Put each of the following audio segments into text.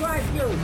drive-through.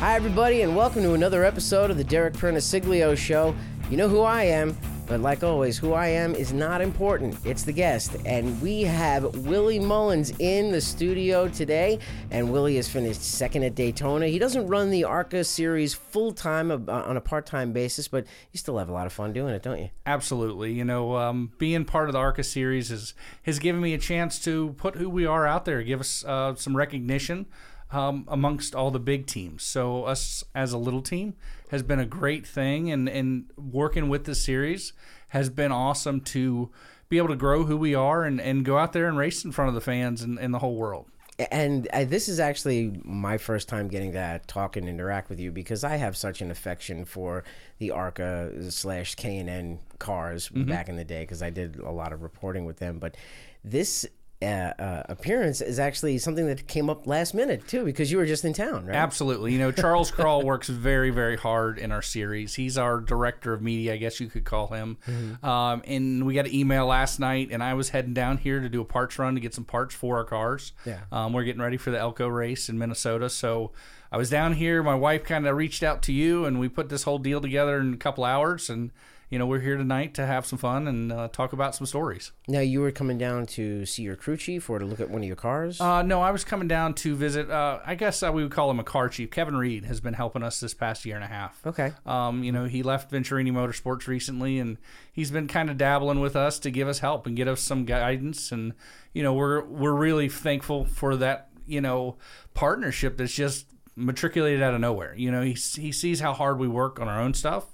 Hi, everybody, and welcome to another episode of the Derek Pernasiglio Show. You know who I am, but like always, who I am is not important. It's the guest. And we have Willie Mullins in the studio today. And Willie has finished second at Daytona. He doesn't run the ARCA series full time uh, on a part time basis, but you still have a lot of fun doing it, don't you? Absolutely. You know, um, being part of the ARCA series is, has given me a chance to put who we are out there, give us uh, some recognition um, amongst all the big teams. So us as a little team has been a great thing, and and working with the series has been awesome to be able to grow who we are and, and go out there and race in front of the fans and, and the whole world. And uh, this is actually my first time getting to talk and interact with you because I have such an affection for the ARCA slash K and N cars Mm-hmm. back in the day because I did a lot of reporting with them. But this uh, uh, appearance is actually something that came up last minute too because you were just in town, right? Absolutely. You know, Charles Crawl works very, very hard in our series. He's our director of media, I guess you could call him. Um, and we got an email last night, and I was heading down here to do a parts run to get some parts for our cars. Yeah. Um, we're getting ready for the Elko race in Minnesota. So I was down here. My wife kind of reached out to you, and we put this whole deal together in a couple hours. And, you know, we're here tonight to have some fun and uh, talk about some stories. Now you were coming down to see your crew chief or to look at one of your cars. Uh, no, I was coming down to visit. Uh, I guess uh, we would call him a car chief. Kevin Reed has been helping us this past year and a half. okay. Um, you know, he left Venturini Motorsports recently, and he's been kind of dabbling with us to give us help and get us some guidance. And you know, we're we're really thankful for that. You know, partnership that's just matriculated out of nowhere. You know, he he sees how hard we work on our own stuff.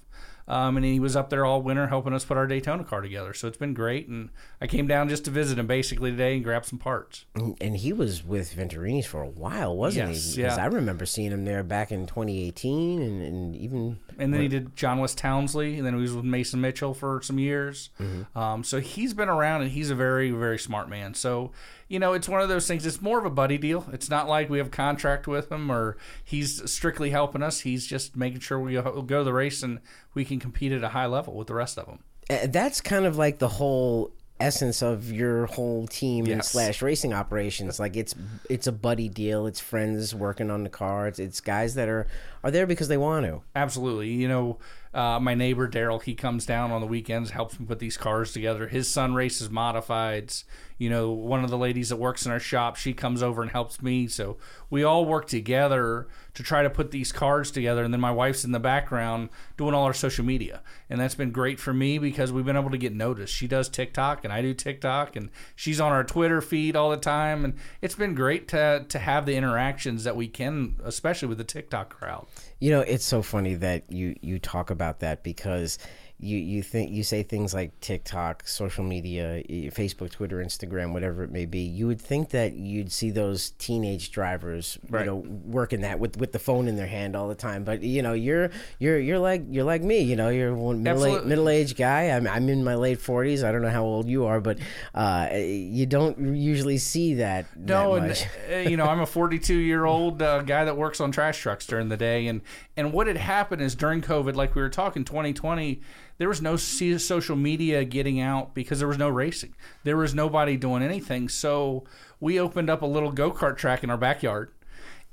Um, and he was up there all winter helping us put our Daytona car together. So it's been great. And I came down just to visit him basically today and grab some parts. And he was with Venturini's for a while, wasn't Yes, he? Because yeah. I remember seeing him there back in 2018 and, and even And then he did John Wes Townley, and then he was with Mason Mitchell for some years. Um, so he's been around, and he's a very, very smart man. So, you know, it's one of those things. It's more of a buddy deal. It's not like we have a contract with him or he's strictly helping us. He's just making sure we go go to the race and we can compete at a high level with the rest of them. Uh, that's kind of like the whole essence of your whole team Yes. slash racing operations like it's it's a buddy deal it's friends working on the car it's, it's guys that are are there because they want to Absolutely. You know, uh, my neighbor Daryl, he comes down on the weekends, helps me put these cars together. His son races modifieds. You know, one of the ladies that works in our shop, she comes over and helps me. So we all work together to try to put these cars together. And then my wife's in the background doing all our social media. And that's been great for me because we've been able to get noticed. She does TikTok and I do TikTok and she's on our Twitter feed all the time. And it's been great to, to have the interactions that we can, especially with the TikTok crowd. You know, it's so funny that you you talk about that because you you think you say things like TikTok, social media, Facebook, Twitter, Instagram, whatever it may be. You would think that you'd see those teenage drivers, you Right. know, working that with with the phone in their hand all the time. But you know, you're you're you're like you're like me. You know, you're one middle middle aged guy. I'm I'm in my late forties. I don't know how old you are, but uh, you don't usually see that. No, that and much. uh, you know, I'm a 42 year old uh, guy that works on trash trucks during the day, and and what had happened is during COVID, like we were talking, 2020, there was no social media getting out because there was no racing, there was nobody doing anything. So we opened up a little go kart track in our backyard.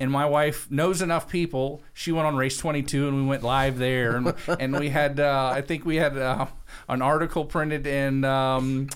And my wife knows enough people. She went on race 22, and we went live there. And, and we had, uh, I think we had uh, an article printed in um,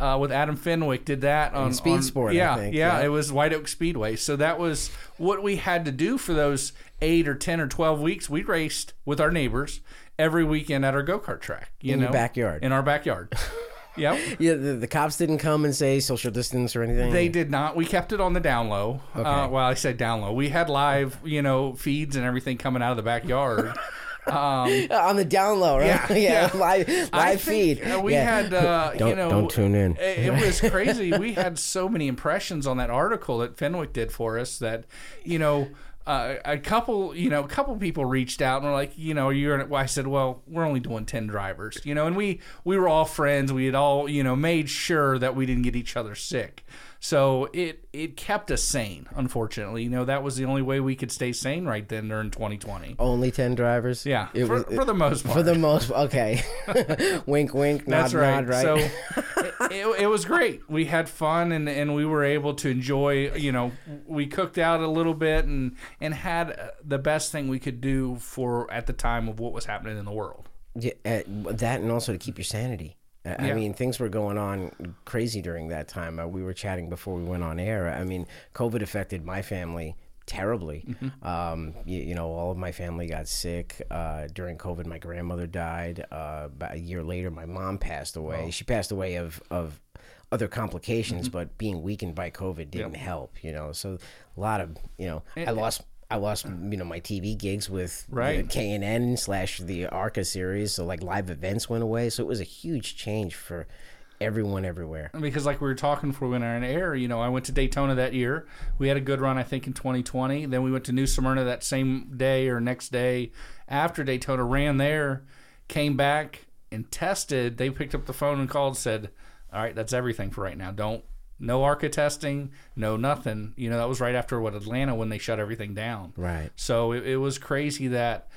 uh, with Adam Fenwick. Did that on Speed on- Sport, I Yeah, think, yeah, yeah. it was White Oak Speedway. So that was what we had to do for those eight or ten or twelve weeks. We raced with our neighbors every weekend at our go kart track. You In know, backyard. In our backyard. yep. yeah, the, the cops didn't come and say social distance or anything. They did not. We kept it on the down low. Uh, well, I said down low. We had live, you know, feeds and everything coming out of the backyard. Um, Uh, on the down low, right? Yeah, yeah. live live I think, feed. uh, we Yeah. had, uh, Don't- you know, don't tune in. It, it was crazy. we had so many impressions on that article that Fenwick did for us that, you know. Uh, a couple, you know, a couple people reached out and were like, you know, you're. Well, I said, well, we're only doing ten drivers, you know, and we we were all friends. We had all, you know, made sure that we didn't get each other sick. So it it kept us sane. Unfortunately, you know, that was the only way we could stay sane right then during 2020. Only ten drivers. Yeah, It for, was- for the most part. for the most. Okay, wink, wink, nod, That's right. nod, right? So it, it was great. We had fun and, and we were able to enjoy. You know, we cooked out a little bit and and had uh, the best thing we could do for at the time of what was happening in the world. Yeah, uh, that and also to keep your sanity. I Yeah. mean, things were going on crazy during that time. Uh, we were chatting before we went on air. I mean, COVID affected my family terribly. Mm-hmm. Um, you, you know, all of my family got sick uh, during COVID. My grandmother died. Uh, about a year later, my mom passed away. She passed away of of other complications, Mm-hmm. but being weakened by COVID didn't help. You know, so a lot of you know, I lost. I lost, you know, my TV gigs with Right. K and N slash the Arca series. So like live events went away. So it was a huge change for everyone everywhere. because like we were talking before we went on air, you know, I went to Daytona that year. We had a good run, I think, in 2020. Then we went to New Smyrna that same day or next day after Daytona, ran there, came back and tested. They picked up the phone and called, said, "All right, that's everything for right now. Don't no ARCA testing, no nothing." You know, that was right after what Atlanta when they shut everything down. Right. So it, it was crazy that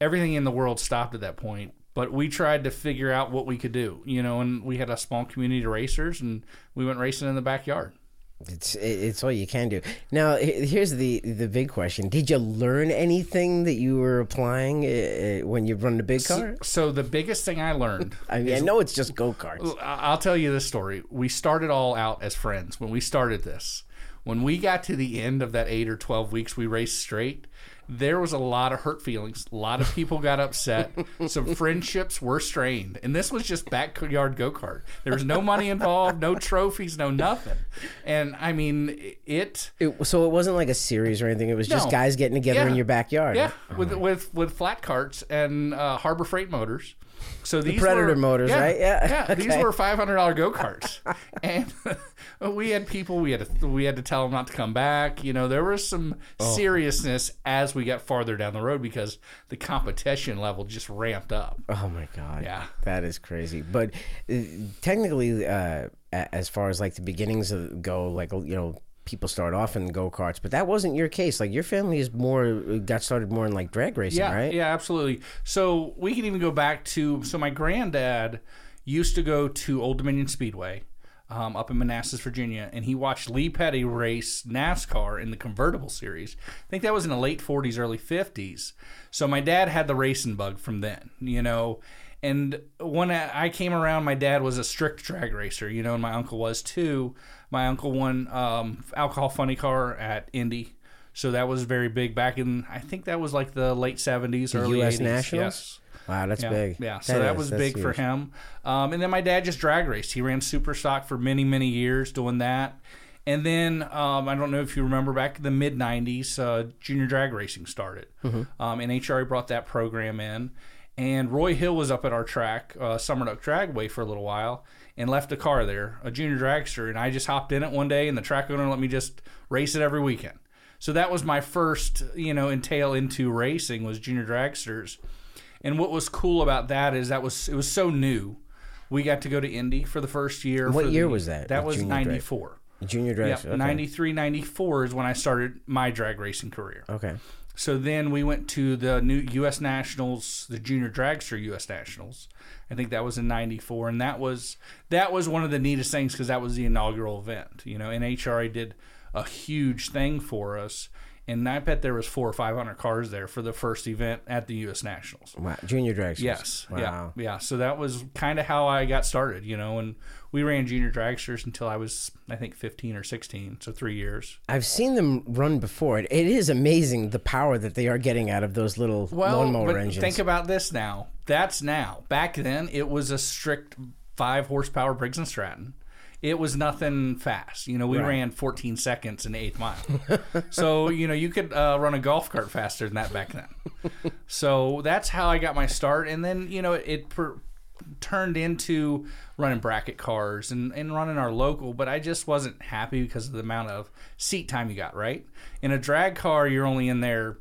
everything in the world stopped at that point. But we tried to figure out what we could do, you know, and we had a small community of racers, and we went racing in the backyard. It's it's all you can do. Now here's the the big question: Did you learn anything that you were applying uh, when you run the big car? So the biggest thing I learned, I mean, I know it's just go karts. I'll tell you this story. We started all out as friends when we started this. When we got to the end of that eight or twelve weeks we raced straight, there was a lot of hurt feelings. A lot of people got upset. Some friendships were strained, and this was just backyard go kart. There was no money involved, no trophies, no nothing. And I mean, it. It, so it wasn't like a series or anything. It was just No. guys getting together Yeah. in your backyard. Yeah, with with with flat carts and uh, Harbor Freight motors. So these Predator were, motors, right? Yeah. yeah. These were five hundred dollar go karts, and we had people. We had to we had to tell them not to come back. You know, there was some Oh. seriousness as we got farther down the road because the competition level just ramped up. Oh my god. Yeah. That is crazy. But uh, technically, uh, as far as like the beginnings of go, like you know, people start off in go karts, but that wasn't your case. Like your family is more got started more in like drag racing, Yeah, right? yeah, absolutely. So we can even go back to so my granddad used to go to Old Dominion Speedway um, up in Manassas, Virginia, and he watched Lee Petty race NASCAR in the convertible series. I think that was in the late 40s, early 50s. So my dad had the racing bug from then, you know. And when I came around, my dad was a strict drag racer, you know, and my uncle was too. My uncle won um, alcohol funny car at Indy. So that was very big back in, I think that was like the late 70s, early US 80s. Nationals? Yes. Wow, that's Yeah, big. yeah. So that, is- was big for him. Um, and then my dad just drag raced. He ran super stock for many, many years doing that. And then um, I don't know if you remember back in the mid '90s, uh, junior drag racing started, Mm-hmm. um, NHRA brought that program in. And Roy Hill was up at our track, uh, Sumerduck Dragway, for a little while, and left a car there, a junior dragster. And I just hopped in it one day, and the track owner let me just race it every weekend. So that was my first, you know, entail into racing was junior dragsters. And what was cool about that is that was it was so new. We got to go to Indy for the first year. What year the- was that, That was junior drag? 94. Junior drag. Yep, okay. 93, 94 is when I started my drag racing career. Okay. So then we went to the new U.S. Nationals, the Junior Dragster U.S. Nationals. I think that was in '94, and that was that was one of the neatest things because that was the inaugural event. You know, NHRA did a huge thing for us, and I bet there was four or five hundred cars there for the first event at the U.S. Nationals. Wow. Junior drag. Yes. Wow. Yeah. Yeah. So that was kind of how I got started, you know, and we ran junior dragsters until I was, I think, 15 or 16. So three years. I've seen them run before. It, it is amazing the power that they are getting out of those little lawnmower but engines. think about this now. That's now. Back then, it was a strict five horsepower Briggs and Stratton. It was nothing fast. You know, we Right. ran 14 seconds in the eighth mile. so, you know, you could uh, run a golf cart faster than that back then. so that's how I got my start. And then, you know, it per- turned into running bracket cars and, and running our local, but I just wasn't happy because of the amount of seat time you got, right? In a drag car, you're only in there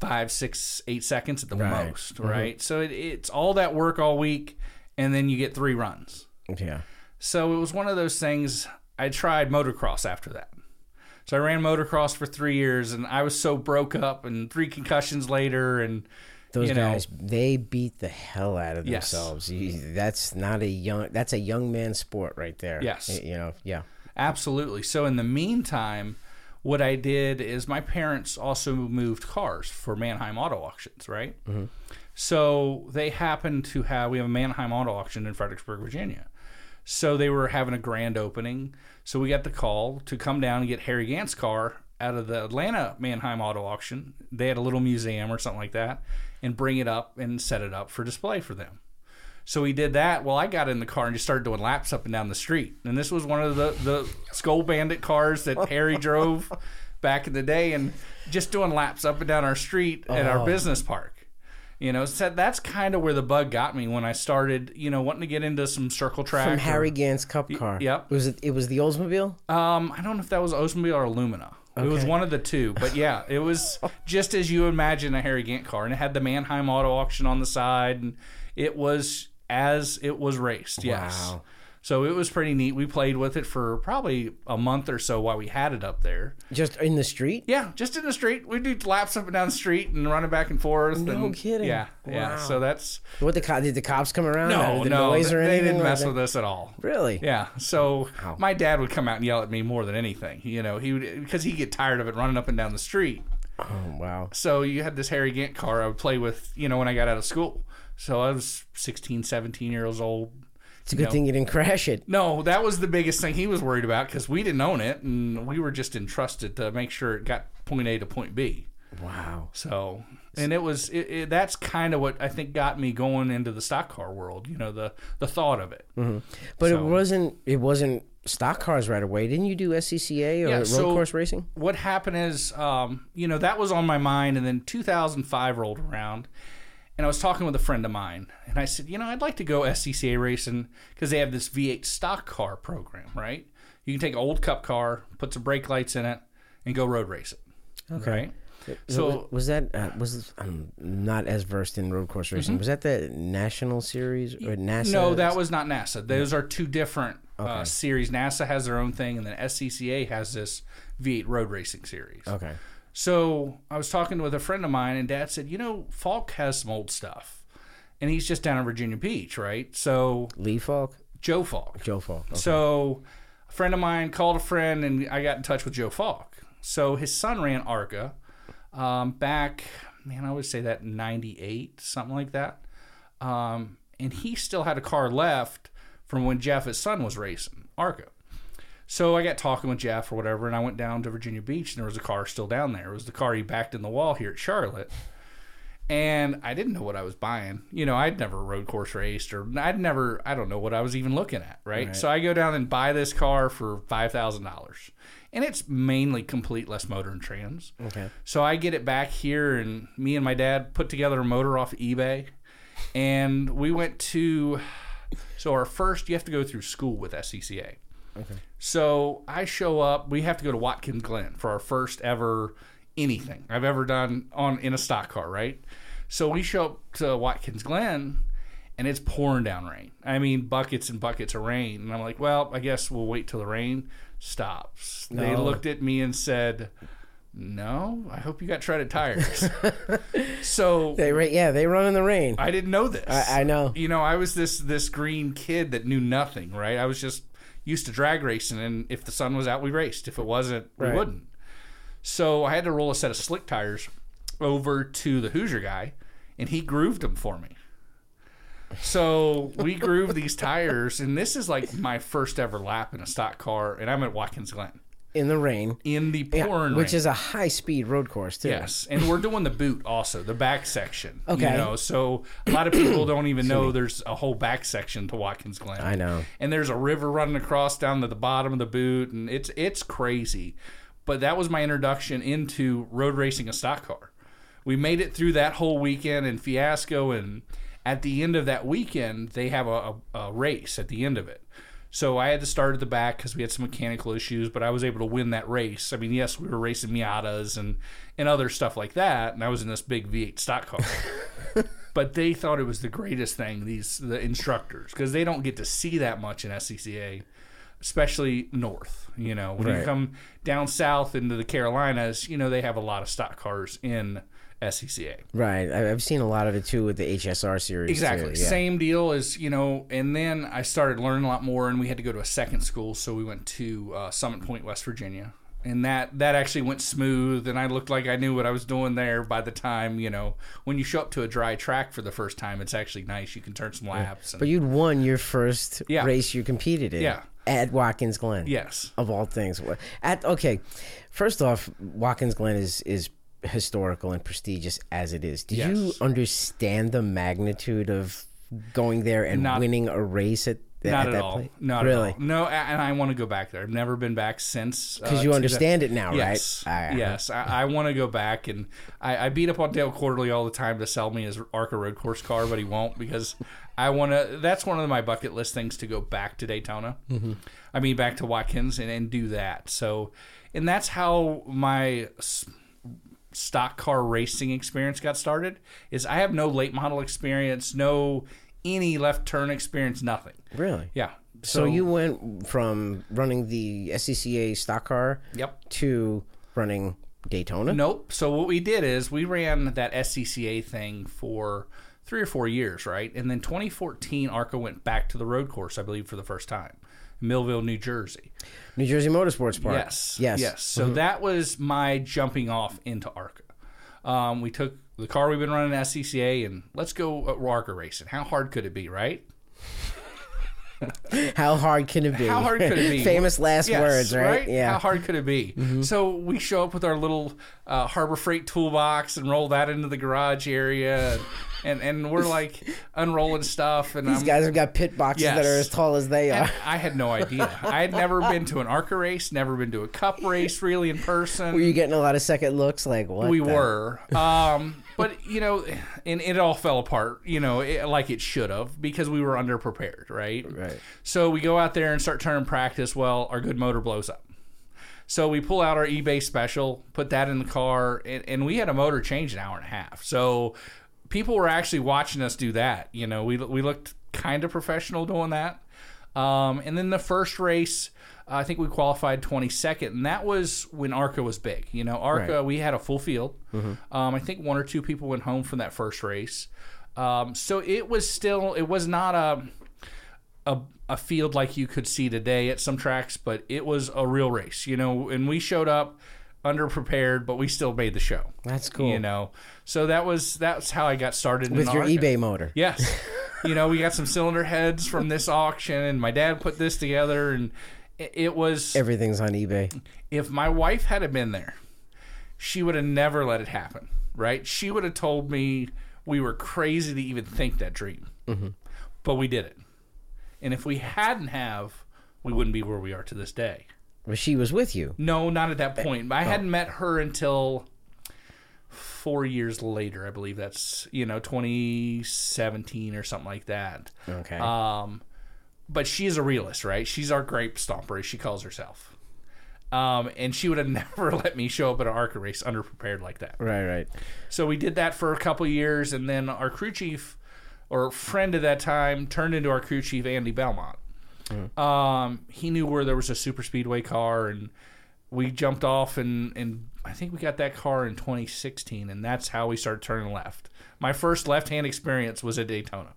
five, six, eight seconds at the Right. most, mm-hmm. right? So it, it's all that work all week, and then you get three runs. yeah. So it was one of those things. I tried motocross after that. So I ran motocross for three years, and I was so broke up, and three concussions later, and Those you know. guys, they beat the hell out of Yes. themselves. You- That's not a young. That's a young man sport right there. Yes. You know. Yeah. Absolutely. So in the meantime, what I did is my parents also moved cars for Manheim Auto Auctions, right? Mm-hmm. So they happened to have we have a Manheim Auto Auction in Fredericksburg, Virginia. So they were having a grand opening. So we got the call to come down and get Harry Gant's car out of the Atlanta Manheim Auto Auction. They had a little museum or something like that, and bring it up and set it up for display for them. So we did that. Well, I got in the car and just started doing laps up and down the street. And this was one of the, the Skoal Bandit cars that Harry drove back in the day and just doing laps up and down our street at our Oh. business park. You know, so that's kind of where the bug got me when I started, you know, wanting to get into some circle track. From or- Harry Gant's Cup car. yep. Was it? It was the Oldsmobile. um, I don't know if that was Oldsmobile or Illumina. It was one of the two, but yeah, it was oh. just as you imagine a Harry Gant car, and it had the Manheim Auto Auction on the side, and it was as it was raced. Yes, Wow. So it was pretty neat. We played with it for probably a month or so while we had it up there. Just in the street. Yeah, just in the street. We'd do laps up and down the street and running back and forth. No and, kidding. Yeah, yeah. So that's What the co- did the cops come around? no, the no. noise they, they didn't mess with us at all. Really? Yeah. So Wow. my dad would come out and yell at me more than anything. You know, he would because he'd get tired of it running up and down the street. Oh wow. So you had this Harry Gant car I would play with, you know, when I got out of school. So I was 16, 17 years old. It's a good No. thing you didn't crash it. No, that was the biggest thing he was worried about because we didn't own it and we were just entrusted to make sure it got point A to point B. Wow. So, and it was it, it, that's kind of what I think got me going into the stock car world. You know, the the thought of it. But it wasn't. It wasn't stock cars right away. Didn't you do SCCA or Yeah, road so- course racing? what happened is, um, you know, that was on my mind, and then 2005 rolled around, and I was talking with a friend of mine, and I said, you know, I'd like to go SCCA racing because they have this V8 stock car program, right? You can take an old cup car, put some brake lights in it, and go road race it. Okay. Right? So was that uh, was I'm not as versed in road course racing. Was that the national series or NASA? Mm-hmm. no, that was not NASA. Those are two different uh, series. NASA has their own thing, and then SCCA has this V8 road racing series. okay. So I was talking with a friend of mine, and Dad said, "You know, Falk has some old stuff, and he's just down in Virginia Beach, right? So Lee Falk, Joe Falk. Joe Falk. Okay. So a friend of mine called a friend, and I got in touch with Joe Falk. So his son ran ARCA um, back, man, I would say that '98, something like that, um, and he still had a car left from when Jeff, his son, was racing ARCA. So I got talking with Jeff or whatever, and I went down to Virginia Beach, and there was a car still down there. It was the car he backed in the wall here at Charlotte. And I didn't know what I was buying. You know, I'd never road course raced, or I'd never, I don't know what I was even looking at, right? Right. So I go down and buy this car for $5,000. And it's mainly complete less motor and trans. okay. So I get it back here, and me and my dad put together a motor off eBay, and we went to. So our first, you have to go through school with SCCA. Okay. So I show up. We have to go to Watkins Glen for our first ever anything I've ever done on in a stock car, right? So we show up to Watkins Glen, and it's pouring down rain. I mean, buckets and buckets of rain. And I'm like, well, I guess we'll wait till the rain stops. They looked at me and said, "No, I hope you got treaded tires." so They ra- yeah, they run in the rain. I didn't know this. I, I know. You know, I was this this green kid that knew nothing, right? I was just used to drag racing, and if the sun was out, we raced. If it wasn't, we Right. wouldn't. So I had to roll a set of slick tires over to the Hoosier guy, and he grooved them for me. So we grooved these tires, and this is like my first ever lap in a stock car, and I'm at Watkins Glen In the rain. in the Yeah, pouring which rain. is a high speed road course too. Yes, and we're doing the boot also, the back section. Okay. You know, so a lot of people don't even know there's a whole back section to Watkins Glen. I know. And there's a river running across down to the bottom of the boot, and it's it's crazy. But that was my introduction into road racing a stock car. We made it through that whole weekend in Fiasco, and at the end of that weekend, they have a, a, a race at the end of it. So I had to start at the back because we had some mechanical issues, but I was able to win that race. I mean, yes, we were racing Miatas and and other stuff like that, and I was in this big V8 stock car. but they thought it was the greatest thing. These the instructors because they don't get to see that much in SCCA, especially north. You know, when you come down south into the Carolinas, you know they have a lot of stock cars in SCCA. Right. I've seen a lot of it too with the HSR series. too, Exactly. yeah. Same deal as, you know, and then I started learning a lot more and we had to go to a second school. So we went to uh, Summit Point, West Virginia. And that, that actually went smooth and I looked like I knew what I was doing there by the time, you know, when you show up to a dry track for the first time, it's actually nice. You can turn some laps. And, But you'd won your first Yeah. race you competed in. Yeah. At Watkins Glen. yes. Of all things. At okay. First off, Watkins Glen is is historical and prestigious as it is. Did you understand the magnitude of going there and Not- winning a race at, Not at at that all. place? Not really. at all. No, and I want to go back there. I've never been back since. Because uh, you understand it now, Yes. right? Ah, Yes. I, I want to go back, and I, I beat up on Dale Quarterley all the time to sell me his ARCA road course car, but he won't because I want to. That's one of my bucket list things to go back to Daytona. Mm-hmm. I mean, back to Watkins and, and do that. So, and that's how my stock car racing experience got started. Is I have no late model experience, no any left turn experience, nothing. Really? Yeah. So, you went from running the SCCA stock car Yep. to running Daytona? Nope. So what we did is we ran that SCCA thing for three or four years, right? And then 2014, ARCA went back to the road course, I believe, for the first time, Millville, New Jersey. New Jersey Motorsports Park. Yes. Yes. Mm-hmm. Yes. So that was my jumping off into ARCA. Um, we took the car we've been running at SCCA and let's go uh, ARCA racing. How hard could it be, right? How hard can it be? How hard could it be? Famous last Yes, words, right? Yeah. Mm-hmm. How hard could it be? So we show up with our little uh, Harbor Freight toolbox and roll that into the garage area, and and we're like unrolling stuff. And These I'm, guys have got pit boxes that are as tall as they and are. I had no idea. I had never been to an ARCA race, never been to a Cup race, really in person. Were you getting a lot of second looks? Like what? we the- were um but you know and it all fell apart you know it, like it should have because we were underprepared right? Right. so we go out there and start turning practice. Well our good motor blows up. So we pull out our ebay special put that in the car and, and we had a motor change an hour and a half. So people were actually watching us do that you know. We, we looked kind of professional doing that. Um, and then the first race I think we qualified 22nd, and that was when ARCA was big. You know, ARCA, Right. we had a full field. Um, I think one or two people went home from that first race. Um, so it was still, it was not a, a, a field like you could see today at some tracks, but it was a real race, you know, and we showed up underprepared, but we still made the show. That's cool. You know, so that was, that's how I got started With in your ARCA. eBay motor. Yes. you know, we got some cylinder heads from this auction, and my dad put this together, and it, was. Everything's on eBay. If my wife had have been there, she would have never let it happen, right? She would have told me we were crazy to even think that dream, Mm-hmm. but we did it. And if we hadn't have, we wouldn't be where we are to this day. Well, she was with you. No, not at that point. Oh. I hadn't met her until four years later. I believe that's you know 2017 or something like that. Okay. Um, but she's a realist, right? She's our grape stomper, as she calls herself. Um, and she would have never let me show up at an ARCA race underprepared like that. right, right. So we did that for a couple years, and then our crew chief or friend at that time turned into our crew chief, Andy Belmont. Um, he knew where there was a super speedway car, and we jumped off, and, and I think we got that car in 2016, and that's how we started turning left. My first left hand experience was at Daytona.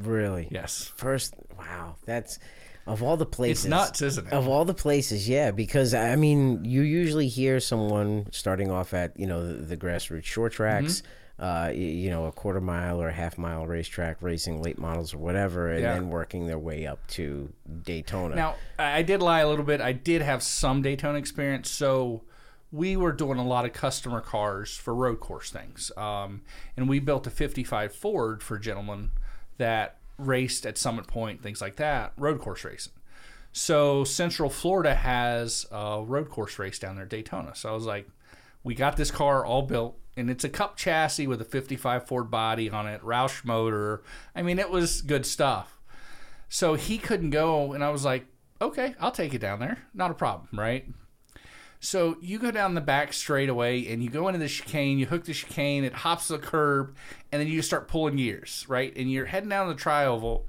Really? Yes. First, wow. That's of all the places. It's nuts, isn't it? Of all the places, yeah, because I mean, you usually hear someone starting off at you know the, the grassroots short tracks, Mm-hmm. uh, you know, a quarter mile or a half mile racetrack, racing late models or whatever, and Yeah. then working their way up to Daytona. Now, I did lie a little bit. I did have some Daytona experience, so we were doing a lot of customer cars for road course things. Um, and we built a 55 Ford for gentlemen that raced at Summit Point, things like that, road course racing. So Central Florida has a road course race down there Daytona. So I was like, we got this car all built, and it's a cup chassis with a 55 Ford body on it, Roush motor. I mean, it was good stuff. So he couldn't go, and I was like, okay, I'll take it down there. Not a problem, right? So you go down the back straightaway and you go into the chicane, you hook the chicane, it hops the curb, and then you start pulling gears, right? And you're heading down the trioval,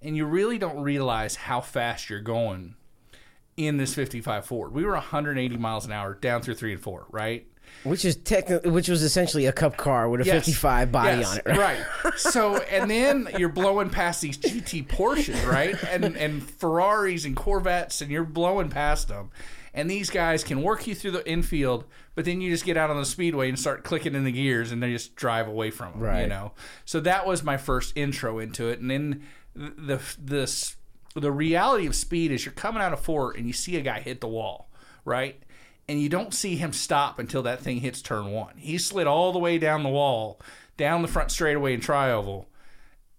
and you really don't realize how fast you're going in this 55 Ford. We were 180 miles an hour down through three and four, right? Which is technically, which was essentially a cup car with a Yes. 55 body Yes, on it. Right? right? So, and then you're blowing past these GT Porsches, right? And and Ferraris and Corvettes, and you're blowing past them. And these guys can work you through the infield, but then you just get out on the speedway and start clicking in the gears, and they just drive away from them. You know. So that was my first intro into it, and then the this the reality of speed is you're coming out of four and you see a guy hit the wall, right? And you don't see him stop until that thing hits turn one. He slid all the way down the wall, down the front straightaway in trioval,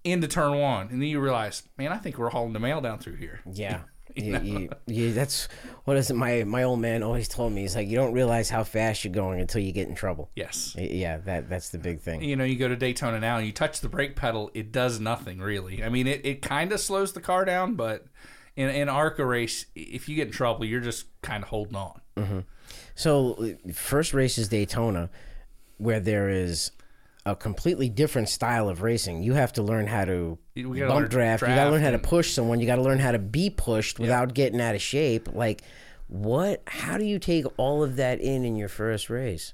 into turn one, and then you realize, man, I think we're hauling the mail down through here. Yeah. You, you, you, that's what is it? My my old man always told me. He's like, you don't realize how fast you're going until you get in trouble. Yes. Yeah, that that's the big thing. You know, you go to Daytona now and you touch the brake pedal, it does nothing really. I mean, it, it kind of slows the car down, but in in ARCA race, if you get in trouble, you're just kind of holding on. Mm-hmm. So first race is Daytona, where there is a completely different style of racing. You have to learn how to We gotta bump learn draft. You got to learn how to push someone. You got to learn how to be pushed without getting out of shape. Like, what? How do you take all of that in in your first race?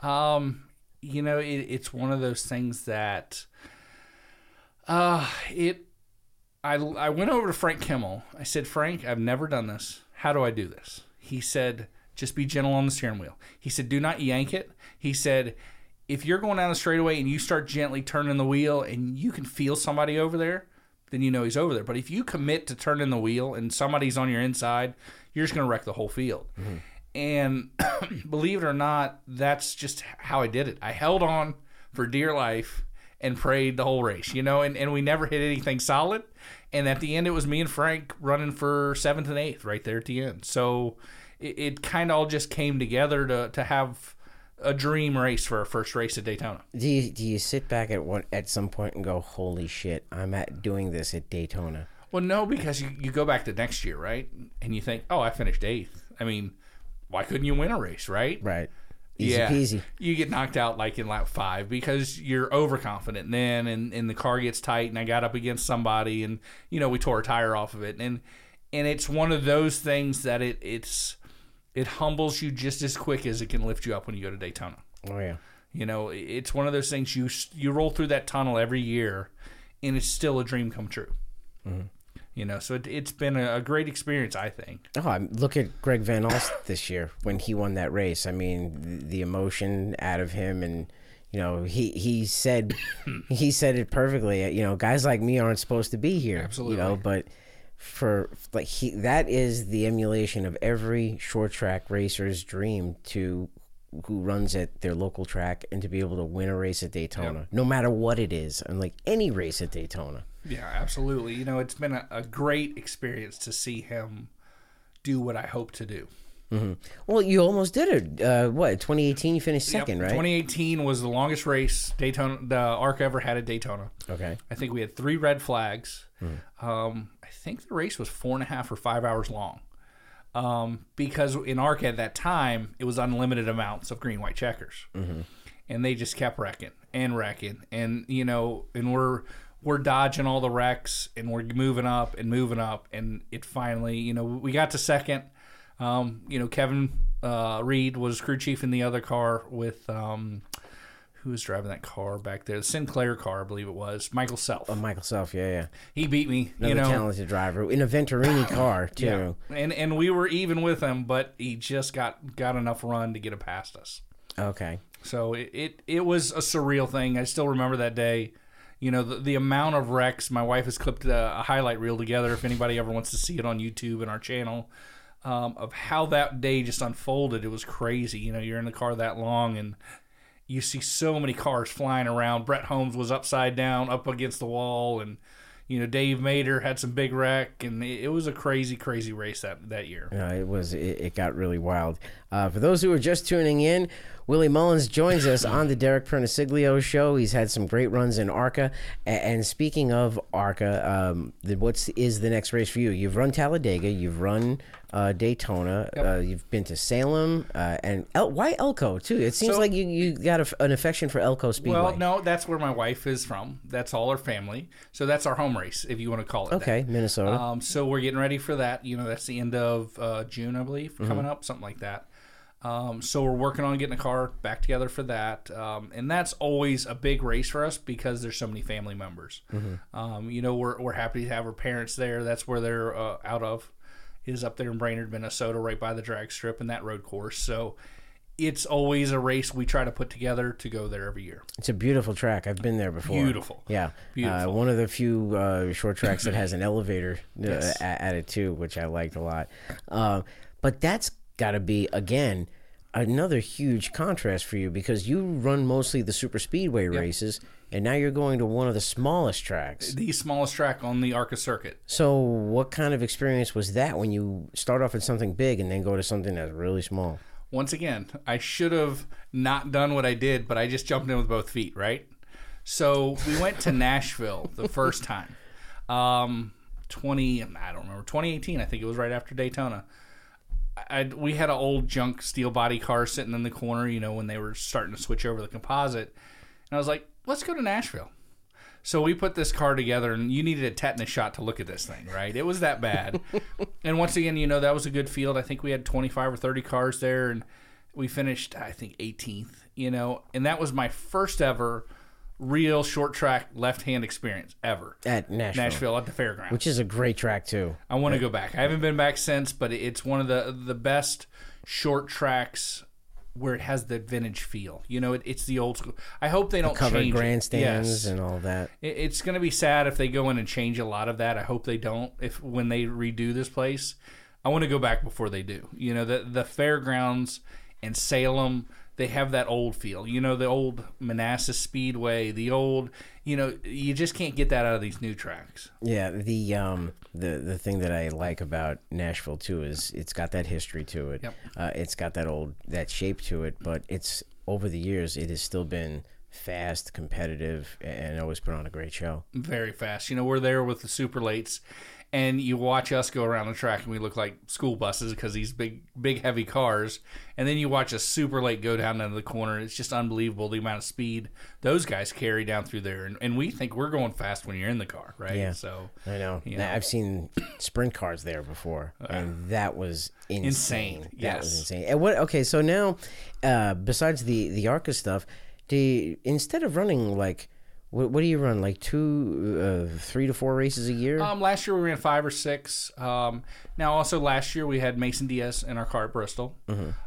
Um, you know, it, it's one of those things that, uh, it. I I went over to Frank Kimmel. I said, Frank, I've never done this. How do I do this? He said, just be gentle on the steering wheel. He said, do not yank it. He said, if you're going down the straightaway and you start gently turning the wheel and you can feel somebody over there, then you know he's over there. But if you commit to turning the wheel and somebody's on your inside, you're just going to wreck the whole field. And believe it or not, that's just how I did it. I held on for dear life and prayed the whole race, you know, and, and we never hit anything solid. And at the end, it was me and Frank running for seventh and eighth right there at the end. So it, it kind of all just came together to, to have a dream race for our first race at Daytona. Do you do you sit back at one at some point and go, "Holy shit, I'm at doing this at Daytona"? Well, no, because you, you go back to next year, right? And you think, oh, I finished eighth. I mean, why couldn't you win a race, right? Right. Easy peasy. You get knocked out like in lap five because you're overconfident then, and, and the car gets tight, and I got up against somebody, and you know we tore a tire off of it, and and it's one of those things that it it's it humbles you just as quick as it can lift you up when you go to Daytona. Oh yeah. You know, it's one of those things you you roll through that tunnel every year, and it's still a dream come true. Mm-hmm. You know, so it, it's been a, a great experience, I think. Oh, I'm, look at Greg Van Alst this year when he won that race. I mean, the, the emotion out of him, and you know, he he said he said it perfectly. You know, guys like me aren't supposed to be here. Absolutely. You know, but for like he that is the emulation of every short track racer's dream to who runs at their local track and to be able to win a race at Daytona, no matter what it is, and like any race at Daytona. Yeah, absolutely. You know, it's been a, a great experience to see him do what I hope to do. Well, you almost did it. Uh, what 2018? You finished second, Yep. right? 2018 was the longest race Daytona the ARC ever had at Daytona. Okay. I think we had three red flags. Um, I think the race was four and a half or five hours long. Um, because in ARC at that time, it was unlimited amounts of green white checkers. And they just kept wrecking and wrecking. And, you know, and we're we're dodging all the wrecks and we're moving up and moving up. And it finally, you know, we got to second. Um, you know, Kevin uh, Reed was crew chief in the other car with um, who was driving that car back there? The Sinclair car, I believe it was. Michael Self. Oh, Michael Self, yeah, yeah. he beat me. Another you know, talented driver in a Venturini car too. yeah. And and we were even with him, but he just got got enough run to get it past us. Okay. So it, it, it was a surreal thing. I still remember that day. You know, the, the amount of wrecks. My wife has clipped a, a highlight reel together if anybody ever wants to see it on YouTube and our channel um, of how that day just unfolded. It was crazy. You know, you're in the car that long and you see so many cars flying around. Brett Holmes was upside down, up against the wall, and you know Dave Mader had some big wreck, and it, was a crazy, crazy race that that year. Yeah, it was. It, it got really wild. Uh, for those who are just tuning in, Willie Mullins joins us on the Derek Perniciglio show. He's had some great runs in ARCA. And speaking of ARCA, um, the, what's is the next race for you? You've run Talladega, you've run uh, Daytona, uh, you've been to Salem, uh, and El- why Elko too? It seems So- like you, you got a, an affection for Elko Speedway. Well, no, that's where my wife is from. That's all her family. So that's our home race, if you want to call it. that. Okay, Minnesota. Um, so we're getting ready for that. You know, that's the end of uh, June, I believe, Mm-hmm. coming up, something like that. Um, so we're working on getting a car back together for that, um, and that's always a big race for us because there's so many family members. Mm-hmm. Um, you know, we're we're happy to have our parents there. That's where they're uh, out of, is up there in Brainerd, Minnesota, right by the drag strip and that road course. So it's always a race we try to put together to go there every year. It's a beautiful track. I've been there before. Beautiful. Yeah, Beautiful. Uh, one of the few uh, short tracks that has an elevator uh, Yes. at it too, which I liked a lot. Uh, but that's got to be again another huge contrast for you because you run mostly the super speedway races, and now you're going to one of the smallest tracks. The smallest track on the ARCA circuit. So, what kind of experience was that when you start off at something big and then go to something that's really small? once again, I should have not done what I did, but I just jumped in with both feet, right? So we went to Nashville the first time. Um, 20, I don't remember, 2018, I think it was right after Daytona. I, we had an old junk steel body car sitting in the corner, you know, when they were starting to switch over the composite. And I was like, let's go to Nashville. So we put this car together, and you needed a tetanus shot to look at this thing, right? It was that bad. and once again, you know, that was a good field. I think we had 25 or 30 cars there, and we finished, I think, 18th, you know, and that was my first ever real short track left hand experience ever. At Nashville, Nashville at the fairgrounds. which is a great track too. I want to go back. I haven't been back since, but it's one of the the best short tracks where it has the vintage feel. You know, it, it's the old school. I hope they don't Covered change grandstands Yes. and all that. It- It's going to be sad if they go in and change a lot of that. I hope they don't. If when they redo this place, I want to go back before they do. You know, the the fairgrounds in Salem, they have that old feel. You know, the old Manassas Speedway, the old. You know, you just can't get that out of these new tracks. Yeah, the um the the thing that I like about Nashville too is it's got that history to it. Yep. Uh, it's got that old that shape to it, but it's over the years it has still been fast, competitive, and always put on a great show. very fast. You know, we're there with the super lates, and you watch us go around the track, and we look like school buses because these big, big, heavy cars. And then you watch a super late go down into the corner. It's just unbelievable the amount of speed those guys carry down through there. And, and we think we're going fast when you're in the car, right? Yeah. So I know. You know. I've seen sprint cars there before, and that was insane. Insane, That was yes. insane. And what? Okay, so now, uh, besides the the ARCA stuff, you, instead of running like, what, what do you run? Like two, uh, three to four races a year? Um, last year we ran five or six. Um, now also last year we had Mason Diaz in our car at Bristol.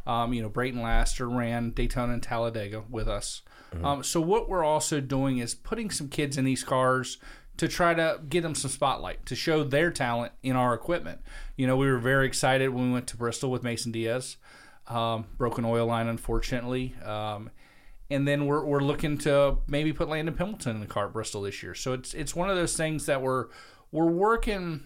Um, you know, Brayton Laster ran Daytona and Talladega with us. Um, so what we're also doing is putting some kids in these cars to try to get them some spotlight to show their talent in our equipment. You know, we were very excited when we went to Bristol with Mason Diaz. Um, broken oil line, unfortunately. Um, and then we're, we're looking to maybe put Landon Pembelton in the car at Bristol this year. So it's it's one of those things that we're we're working.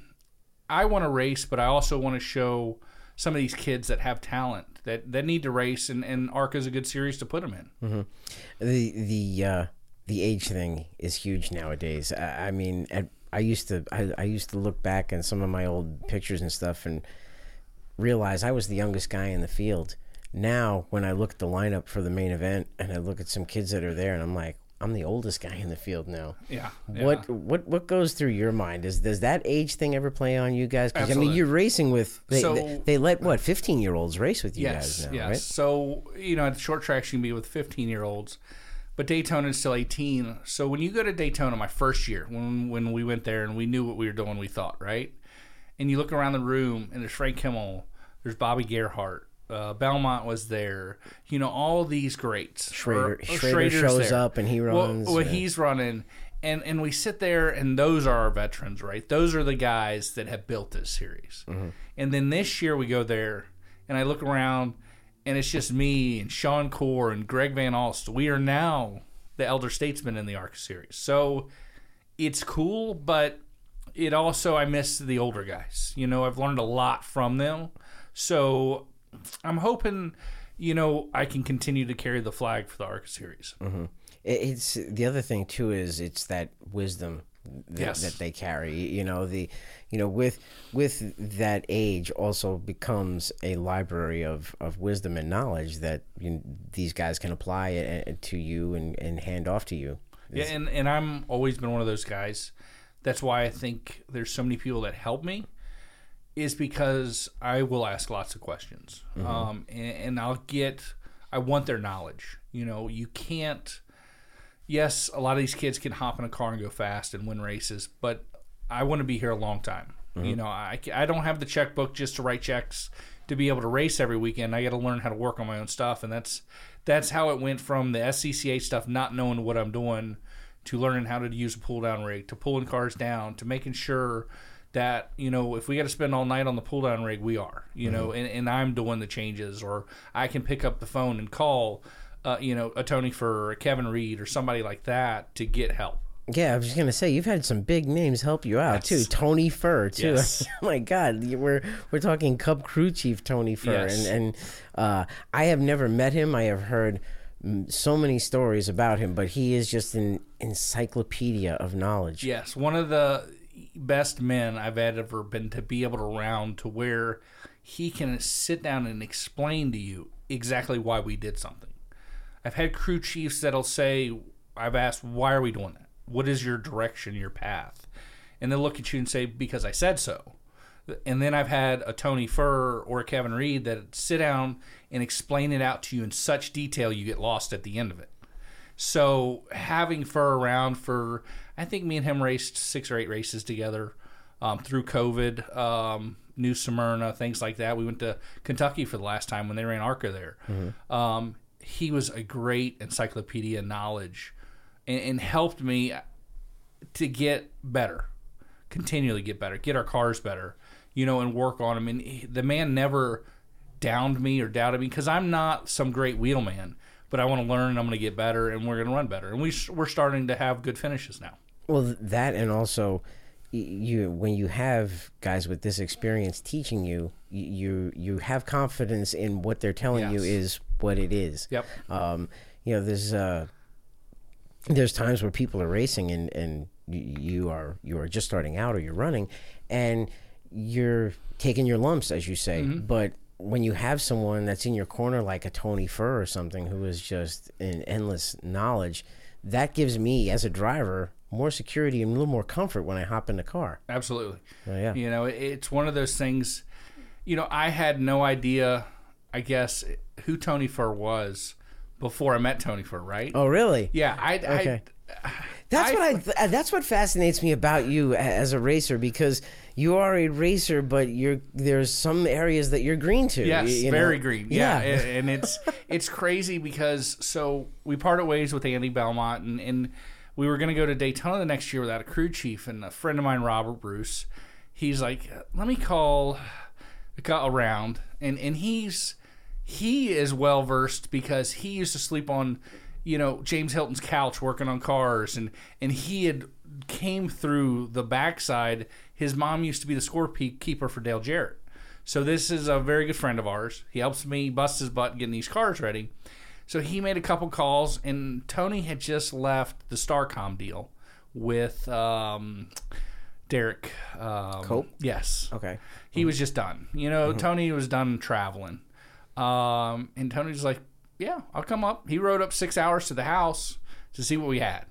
I want to race, but I also want to show some of these kids that have talent that, that need to race, and, and ARCA is a good series to put them in. the the uh, the age thing is huge nowadays. I, I mean, at, I used to I, I used to look back on some of my old pictures and stuff and realize I was the youngest guy in the field. Now, when I look at the lineup for the main event and I look at some kids that are there, and I'm like, I'm the oldest guy in the field now. Yeah. What what what goes through your mind? Is does that age thing ever play on you guys? Because I mean, you're racing with they, So- they, they let what 15 year olds race with you Yes, guys now, yes. right? So you know, at short tracks you can be with 15 year olds, but Daytona is still 18. So when you go to Daytona, my first year when when we went there and we knew what we were doing, we thought right, and you look around the room and there's Frank Kimmel, there's Bobby Gerhart. Uh, Belmont was there, you know, all these greats. Schrader- Or- or Schrader shows up and he Well- runs, Well, yeah. he's running, and and we sit there, and those are our veterans, right? Those are the guys that have built this series. Mm-hmm. And then this year we go there, and I look around, and it's just me and Sean Corr and Greg Van Alst. We are now the elder statesmen in the ARC series, so it's cool, but it also I miss the older guys. You know, I've learned a lot from them, so I'm hoping. you know, I can continue to carry the flag for the ARCA series. It- It's the other thing too is it's that wisdom that, Yes. that they carry. You know the, you know with with that age also becomes a library of, of wisdom and knowledge that you, these guys can apply it uh, to you and, and hand off to you. Yeah, and and I'm always been one of those guys. That's why I think there's so many people that help me, is because I will ask lots of questions, um, and, and I'll get. I want their knowledge. You know, you can't. Yes, a lot of these kids can hop in a car and go fast and win races, but I want to be here a long time. You know, I, I don't have the checkbook just to write checks to be able to race every weekend. I got to learn how to work on my own stuff, and that's that's how it went from the SCCA stuff, not knowing what I'm doing, to learning how to use a pull down rig, to pulling cars down, to making sure that you know if we got to spend all night on the pull down rig, we are. You know, and, and I'm doing the changes, or I can pick up the phone and call, uh, you know, a Tony for a Kevin Reed or somebody like that to get help. Yeah, I was just gonna say you've had some big names help you out too. Tony Furr too. Yes. oh my God, we're we're talking Cup Crew Chief Tony Furr, Yes. and and uh, I have never met him. I have heard mm, so many stories about him, but he is just an encyclopedia of knowledge. Yes, one of the best men I've ever been to be able to round to where he can sit down and explain to you exactly why we did something. I've had crew chiefs that'll say, I've asked, why are we doing that? What is your direction, your path? And they'll look at you and say, because I said so. And then I've had a Tony Furr or a Kevin Reed that sit down and explain it out to you in such detail you get lost at the end of it. So having Furr around for, I think me and him raced six or eight races together um, through COVID, um, New Smyrna, things like that. We went to Kentucky for the last time when they ran ARCA there. Um, he was a great encyclopedia knowledge and, and helped me to get better, continually get better, get our cars better, you know, and work on them. And he- the man never downed me or doubted me because I'm not some great wheelman, but I want to learn and I'm going to get better and we're going to run better. And we, we're starting to have good finishes now. Well, that and also you when you have guys with this experience teaching you, you you have confidence in what they're telling you is what it is. Yep. Um, you know, there's uh, there's times where people are racing and and you are you are just starting out or you're running, and you're taking your lumps as you say, but when you have someone that's in your corner like a Tony Furr or something who is just an endless knowledge, that gives me as a driver more security and a little more comfort when I hop in the car. Absolutely. Oh, yeah. You know, it's one of those things. You know, I had no idea, I guess, who Tony Furr was before I met Tony Furr, right? Oh, really? Yeah, I, Okay. I That's I- what I. Uh, that's what fascinates me about you as a racer because you are a racer, but you're there's some areas that you're green to. Yes, you- you very know? green. Yeah, and, and it's it's crazy because so we parted ways with Andy Belmont, and, and we were going to go to Daytona the next year without a crew chief. And a friend of mine, Robert Bruce, he's like, "Let me call, call around," and and he's he is well versed because he used to sleep on, you know, James Hylton's couch working on cars, and and he had came through the backside. His mom used to be the scorekeeper for Dale Jarrett. So this is a very good friend of ours. He helps me bust his butt getting these cars ready. So he made a couple calls, and Tony had just left the Starcom deal with um, Derrike um, Cope? Yes. Okay. He was just done. You know, Tony was done traveling. Um, and Tony's like, yeah, I'll come up. He rode up six hours to the house to see what we had.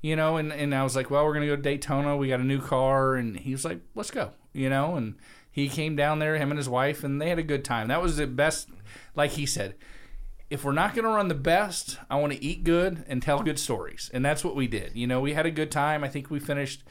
You know, and, and I was like, well, we're going to go to Daytona. We got a new car. And he was like, let's go. You know, and he came down there, him and his wife, and they had a good time. That was the best, like he said, if we're not going to run the best, I want to eat good and tell good stories. And that's what we did. You know, we had a good time. I think we finished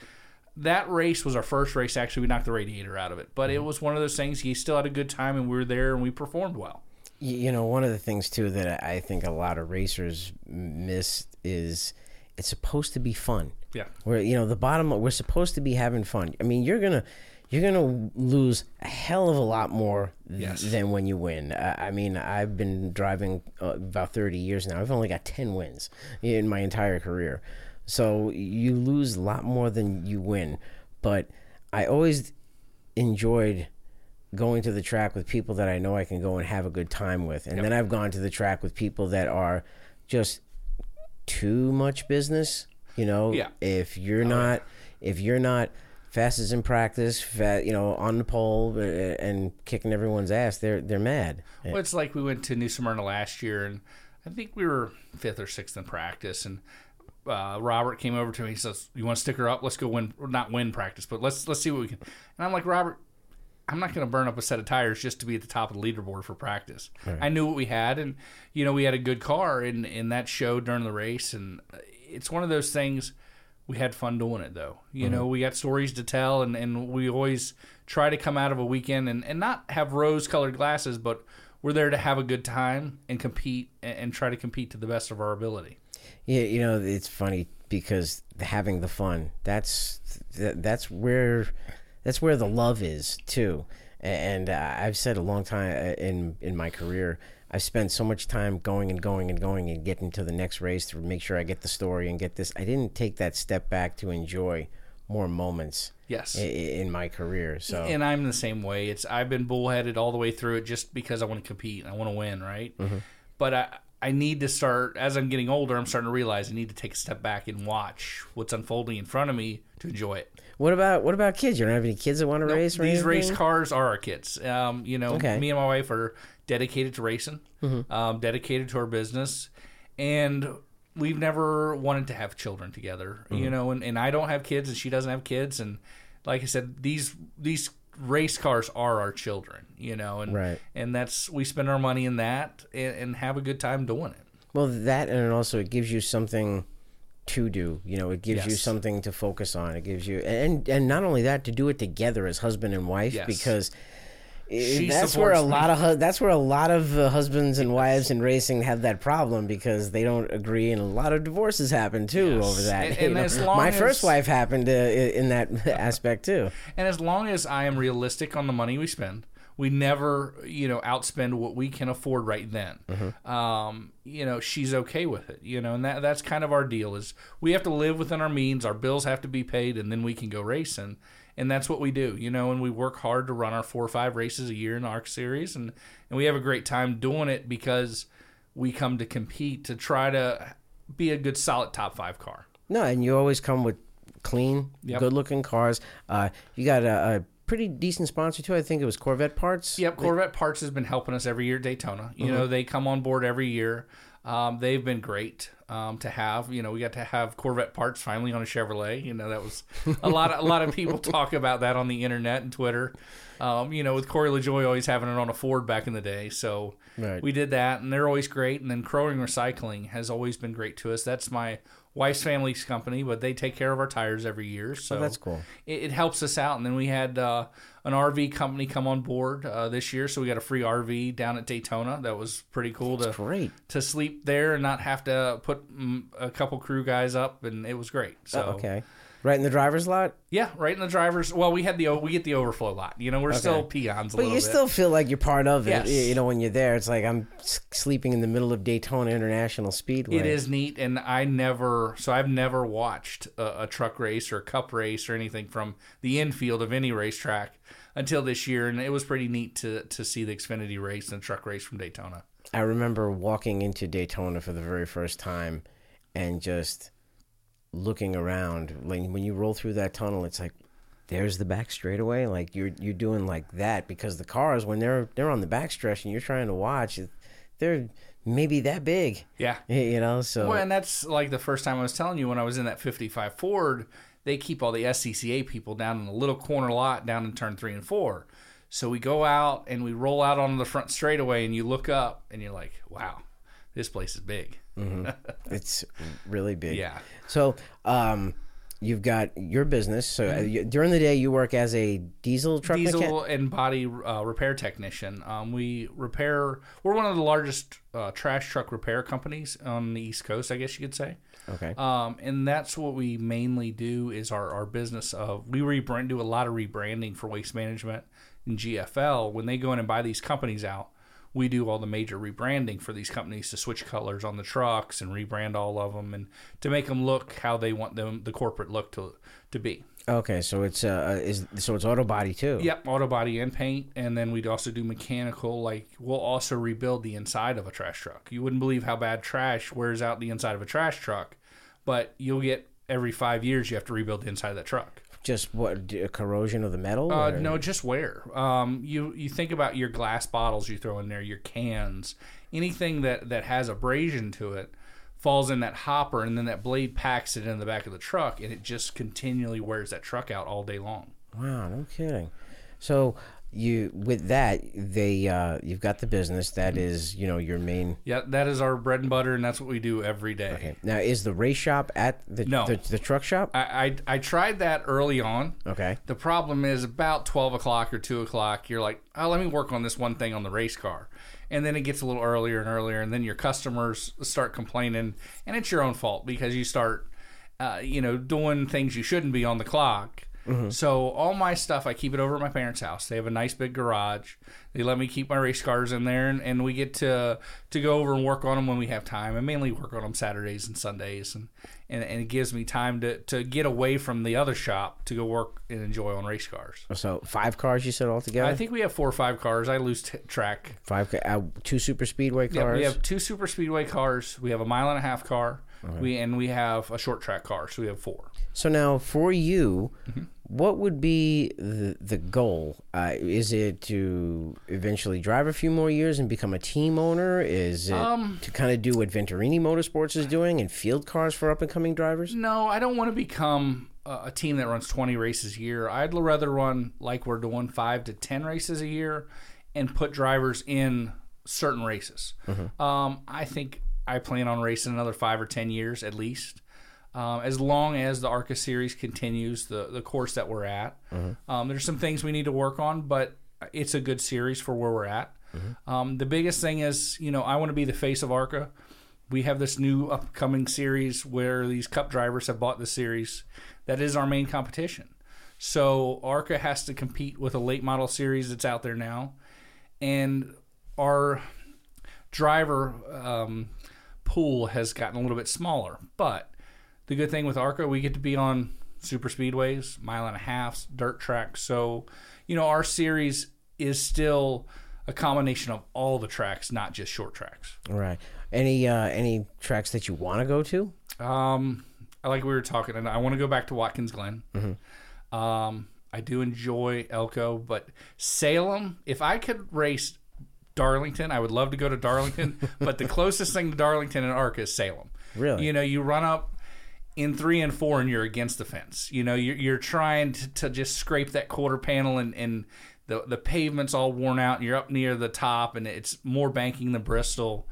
that race was our first race. Actually, we knocked the radiator out of it, but it mm-hmm. was one of those things. He still had a good time, and we were there, and we performed well. You know, one of the things too that I think a lot of racers miss is it's supposed to be fun. Yeah. Where you know the bottom, we're supposed to be having fun. I mean, you're gonna you're gonna lose a hell of a lot more th- Yes. than when you win. I, I mean, I've been driving uh, about 30 years now. I've only got 10 wins in my entire career, so you lose a lot more than you win. But I always enjoyed going to the track with people that I know I can go and have a good time with. And then I've gone to the track with people that are just too much business. You know, Yeah. if you're not, if you're not fastest in practice, fa- you know, on the pole uh, and kicking everyone's ass, they're they're mad. Well, it's like we went to New Smyrna last year, and I think we were fifth or sixth in practice, and uh, Robert came over to me. He says, "You want to stick her up? Let's go win, not win practice, but let's let's see what we can." And I'm like, Robert, I'm not going to burn up a set of tires just to be at the top of the leaderboard for practice. I knew what we had, and you know we had a good car, and and that showed during the race, and it's one of those things. We had fun doing it though. You know, we got stories to tell, and, and we always try to come out of a weekend and, and not have rose colored glasses, but we're there to have a good time and compete and, and try to compete to the best of our ability. Yeah, you know, it's funny because having the fun, that's that's where that's where the love is too. And uh, I've said a long time uh, in in my career, I've spent so much time going and going and going and getting to the next race to make sure I get the story and get this. I didn't take that step back to enjoy more moments Yes. i- i- in my career. So And I'm the same way. It's I've been bullheaded all the way through it just because I want to compete I want to win, right? But I I need to start as I'm getting older. I'm starting to realize I need to take a step back and watch what's unfolding in front of me to enjoy it. what about what about kids? You don't have any kids that want to race? Or These race cars are our kids. Um, you know, Okay. me and my wife are dedicated to racing, um, dedicated to our business, and we've never wanted to have children together. You know, and, and I don't have kids, and she doesn't have kids, and like I said, these these race cars are our children. You know, and Right. and that's we spend our money in that and, and have a good time doing it. Well, that and also it gives you something to do. You know, it gives you something to focus on. It gives you and and not only that to do it together as husband and wife Yes. because She that's where a me. lot of hu- that's where a lot of uh, husbands and wives in racing have that problem because they don't agree and a lot of divorces happen too Yes. over that. And- and as long My first wife happened uh, in that aspect too. And as long as I am realistic on the money we spend, we never, you know, outspend what we can afford right then. Um, you know, she's okay with it. You know, and that that's kind of our deal is we have to live within our means. Our bills have to be paid, and then we can go racing. And that's what we do, you know. And we work hard to run our four or five races a year in ARCA series, and and we have a great time doing it because we come to compete to try to be a good, solid top five car. No, and you always come with clean, Yep. good-looking cars. Uh, you got a, a pretty decent sponsor too. I think it was Corvette Parts. Yep, Corvette Parts has been helping us every year at Daytona. You Mm-hmm. know, they come on board every year. Um, they've been great um, to have. You know, we got to have Corvette Parts finally on a Chevrolet. You know, that was a lot. Of, a lot of people talk about that on the internet and Twitter. Um, you know, with Corey LaJoie always having it on a Ford back in the day. So Right. we did that, and they're always great. And then Crowing Recycling has always been great to us. That's my wife's family's company, but they take care of our tires every year. So Oh, that's cool. it, it helps us out. And then we had uh, an RV company come on board uh, this year, so we got a free RV down at Daytona. That was pretty cool to Great. to sleep there and not have to put a couple crew guys up, and it was great. So Oh, okay. Right in the driver's lot? yeah, right in the drivers. Well, we had the we get the overflow lot. You know, we're still peons a But you bit. still feel like you're part of it. Yes. You you know, when you're there, it's like I'm sleeping in the middle of Daytona International Speedway. It is neat, and I never, so I've never watched a, a truck race or a cup race or anything from the infield of any racetrack until this year, and it was pretty neat to to see the Xfinity race and truck race from Daytona. I remember walking into Daytona for the very first time and just looking around. Like when you roll through that tunnel, it's like there's the back straightaway. Like you're you're doing like that because the cars when they're they're on the back stretch and you're trying to watch, they're maybe that big. Yeah. You know, so Well, and that's like the first time I was telling you when I was in that 55 Ford, they keep all the SCCA people down in a little corner lot down in turn three and four. So we go out and we roll out onto the front straightaway, and you look up and you're like, wow, this place is big. it's really big. Yeah. So, um, you've got your business. So uh, you, during the day, you work as a diesel truck mechanic. Diesel and body uh, repair technician. Um, we repair, we're one of the largest uh, trash truck repair companies on the East Coast, I guess you could say. Okay. Um, and that's what we mainly do is our, our business of we rebrand do a lot of rebranding for waste management and GFL. When they go in and buy these companies out, we do all the major rebranding for these companies to switch colors on the trucks and rebrand all of them and to make them look how they want them the corporate look to to be. Okay, so it's uh is so it's auto body too. Yep, auto body and paint, and then we'd also do mechanical. Like we'll also rebuild the inside of a trash truck. You wouldn't believe how bad trash wears out the inside of a trash truck, but you'll get every five years you have to rebuild the inside of that truck. Just what d- corrosion of the metal? Uh, or- no, just wear. Um, you you think about your glass bottles you throw in there, your cans, anything that that has abrasion to it falls in that hopper, and then that blade packs it in the back of the truck, and it just continually wears that truck out all day long. Wow, no kidding. So you with that they uh you've got the business Mm-hmm. that is you know your main. Yeah, that is our bread and butter, and that's what we do every day. Okay. Now is the race shop at the No. the, the truck shop? I, I I tried that early on. Okay. The problem is about twelve o'clock or two o'clock. You're like, oh, let me work on this one thing on the race car, and then it gets a little earlier and earlier, and then your customers start complaining, and it's your own fault because you start, uh, you know, doing things you shouldn't be on the clock. So all my stuff, I keep it over at my parents' house. They have a nice big garage. They let me keep my race cars in there, and, and we get to to go over and work on them when we have time. I mainly work on them Saturdays and Sundays, and, and, and it gives me time to, to get away from the other shop to go work and enjoy on race cars. So five cars you said altogether? I think we have four or five cars. I lose t- track. five uh, two super speedway cars. Yeah, we have two super speedway cars. We have a mile and a half car. We and we have a short track car. So we have four. So now for you, Mm-hmm. What would be the the goal? Uh, is it to eventually drive a few more years and become a team owner? Is it Um, to kind of do what Venturini Motorsports is doing and field cars for up and coming drivers? No, I don't want to become a, a team that runs 20 races a year. I'd rather run like we're doing five to 10 races a year and put drivers in certain races. Um, I think I plan on racing another five or 10 years at least. Um, as long as the ARCA series continues the, the course that we're at, um, there's some things we need to work on, but it's a good series for where we're at. Um, the biggest thing is, you know, I want to be the face of ARCA. We have this new upcoming series where these cup drivers have bought the series. That is our main competition. So arca has to compete with a late model series that's out there now. And our driver um, pool has gotten a little bit smaller but the good thing with arca we get to be on super speedways mile and a half dirt tracks so you know our series is still a combination of all the tracks not just short tracks Right. Any uh, any tracks that you want to go to? Um, I like we were talking, and I want to go back to Watkins Glen. Um, I do enjoy Elko, but Salem. If I could race Darlington, I would love to go to Darlington. but the closest thing to Darlington and Arca is Salem. Really? You know, you run up in three and four, and you're against the fence. You know, you're, you're trying to, to just scrape that quarter panel, and, and the the pavement's all worn out, and you're up near the top, and it's more banking than Bristol.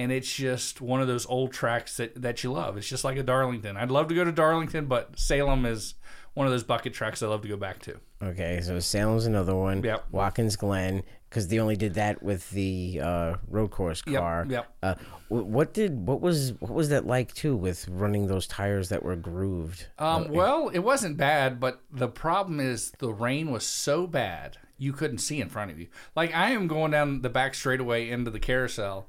And it's just one of those old tracks that, that you love. It's just like a Darlington. I'd love to go to Darlington, but Salem is one of those bucket tracks I love to go back to. Okay, so Salem's another one. Yep. Watkins Glen, because they only did that with the uh, road course Yep, car. yep. Uh, what did what was what was that like too with running those tires that were grooved? Um, well, it wasn't bad, but the problem is the rain was so bad you couldn't see in front of you. Like I am going down the back straightaway into the carousel,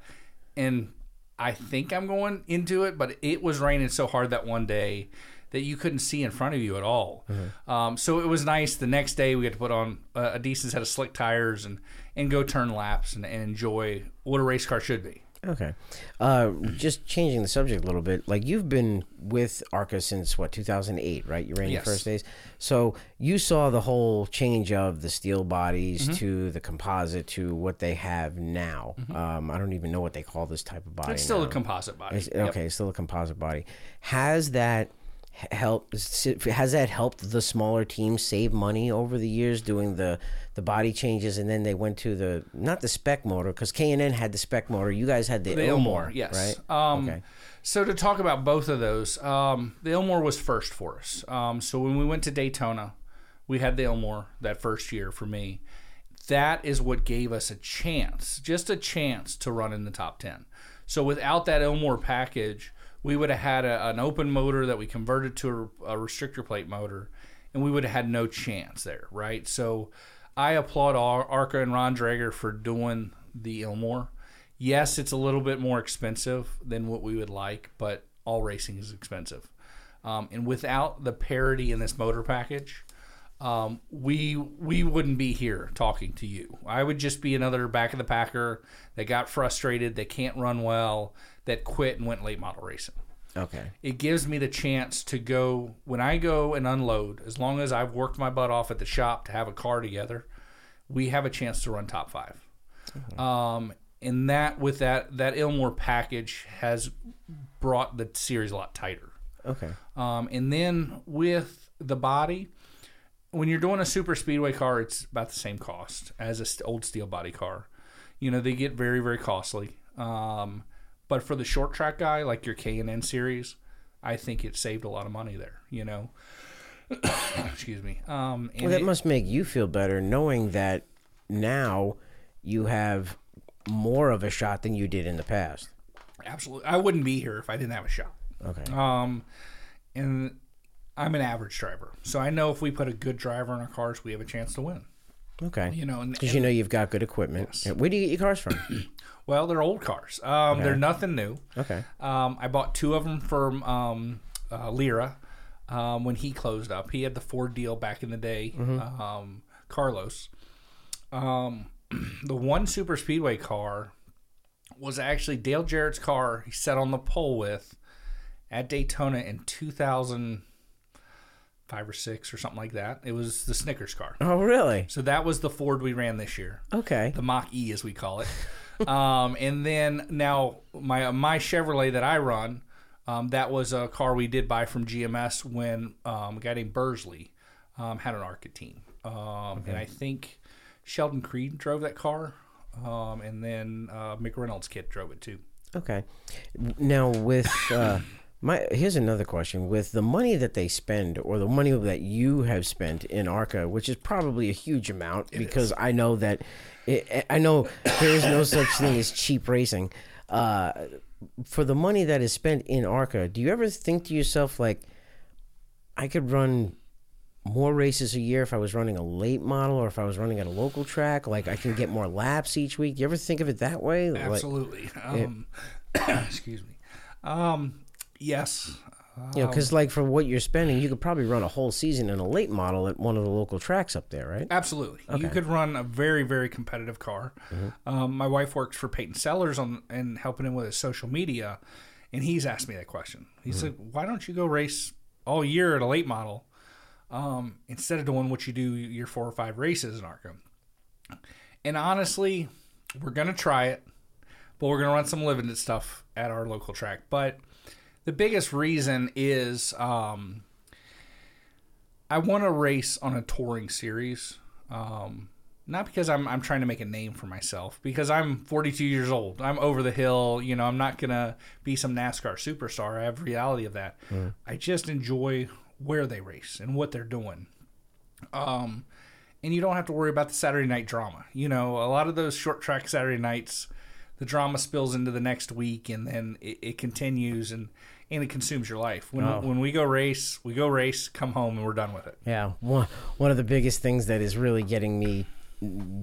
and I think I'm going into it, but it was raining so hard that one day that you couldn't see in front of you at all. Um, so it was nice. The next day we had to put on a, a decent set of slick tires and and go turn laps and, and enjoy what a race car should be. Okay. Uh, just changing the subject a little bit. Like you've been with ARCA since what 2008, right? You ran your Yes. first days. So you saw the whole change of the steel bodies Mm-hmm. to the composite to what they have now. Um, I don't even know what they call this type of body. Mm-hmm. It's still now. a composite body. It's, Yep. okay, it's still a composite body. Has that h- helped? Has that helped the smaller teams save money over the years doing the the body changes, and then they went to the not the spec motor because K and N had the spec motor. You guys had the, The Ilmore, yes. right? Um, Okay. So to talk about both of those, um, the Ilmore was first for us. Um, so when we went to Daytona, we had the Ilmore that first year for me. That is what gave us a chance, just a chance to run in the top 10. So without that Ilmore package, we would have had a, an open motor that we converted to a, a restrictor plate motor, and we would have had no chance there, right? So I applaud Ar- Arca and Ron Drager for doing the Ilmore. Yes, it's a little bit more expensive than what we would like, but all racing is expensive. Um, and without the parity in this motor package, um, we we wouldn't be here talking to you. I would just be another back of the packer that got frustrated, that can't run well, that quit and went late model racing. Okay. It gives me the chance to go when I go and unload. As long as I've worked my butt off at the shop to have a car together, we have a chance to run top 5 Um, and that with that that Ilmore package has brought the series a lot tighter. Okay. Um, and then with the body, when you're doing a super speedway car, it's about the same cost as a st- old steel body car. You know, they get very, very costly. Um, but for the short track guy, like your K and N series, I think it saved a lot of money there. You know, excuse me. Um, and Well, that it- must make you feel better knowing that now you have more of a shot than you did in the past. absolutely, I wouldn't be here if I didn't have a shot. Okay. Um, and I'm an average driver, so I know if we put a good driver in our cars, we have a chance to win. Okay. You know, Because you know you've got good equipment. Yes. Where do you get your cars from? well, they're old cars. Um, They're nothing new. okay. Um, I bought two of them from um, uh, Lyra um, when he closed up. He had the Ford deal back in the day, um, Carlos. Um, the one super speedway car was actually Dale Jarrett's car. He sat on the pole with at Daytona in 2005 or six or something like that. It was the Snickers car. Oh, really? So that was the Ford we ran this year Okay. the Mach E as we call it. um, and then now my my Chevrolet that I run, um, that was a car we did buy from GMS when um, a guy named Bursley um, had an ARCA team, um, and I think Sheldon Creed drove that car, um, and then uh, Mick Reynolds' kid drove it too. Okay. Now with uh, my here's another question: with the money that they spend, or the money that you have spent in Arca, which is probably a huge amount, because I know that it, I know there is no such thing as cheap racing. Uh, for the money that is spent in Arca, do you ever think to yourself like, I could run more races a year if I was running a late model or if I was running at a local track. Like I can get more laps each week. Do you ever think of it that way? Like- Absolutely. Um, excuse me. Um, yes. you know, because like for what you're spending, you could probably run a whole season in a late model at one of the local tracks up there, right? Absolutely. Okay. You could run a very, very competitive car. Um, my wife works for Peyton Sellers on and helping him with his social media, and he's asked me that question. He said, "Why don't you go race all year at a late model um, instead of doing what you do your four or five races in ARCA?" And honestly, we're gonna try it, but we're gonna run some limited stuff at our local track. But the biggest reason is um, I want to race on a touring series. Um, not because I'm I'm trying to make a name for myself, because I'm 42 years old. I'm over the hill. You know, I'm not gonna be some NASCAR superstar. I have reality of that. I just enjoy where they race and what they're doing. Um, and you don't have to worry about the Saturday night drama. You know, a lot of those short track Saturday nights, the drama spills into the next week, and then it, it continues and and it consumes your life. When when we go race, we go race, come home, and we're done with it. Yeah, one one of the biggest things that is really getting me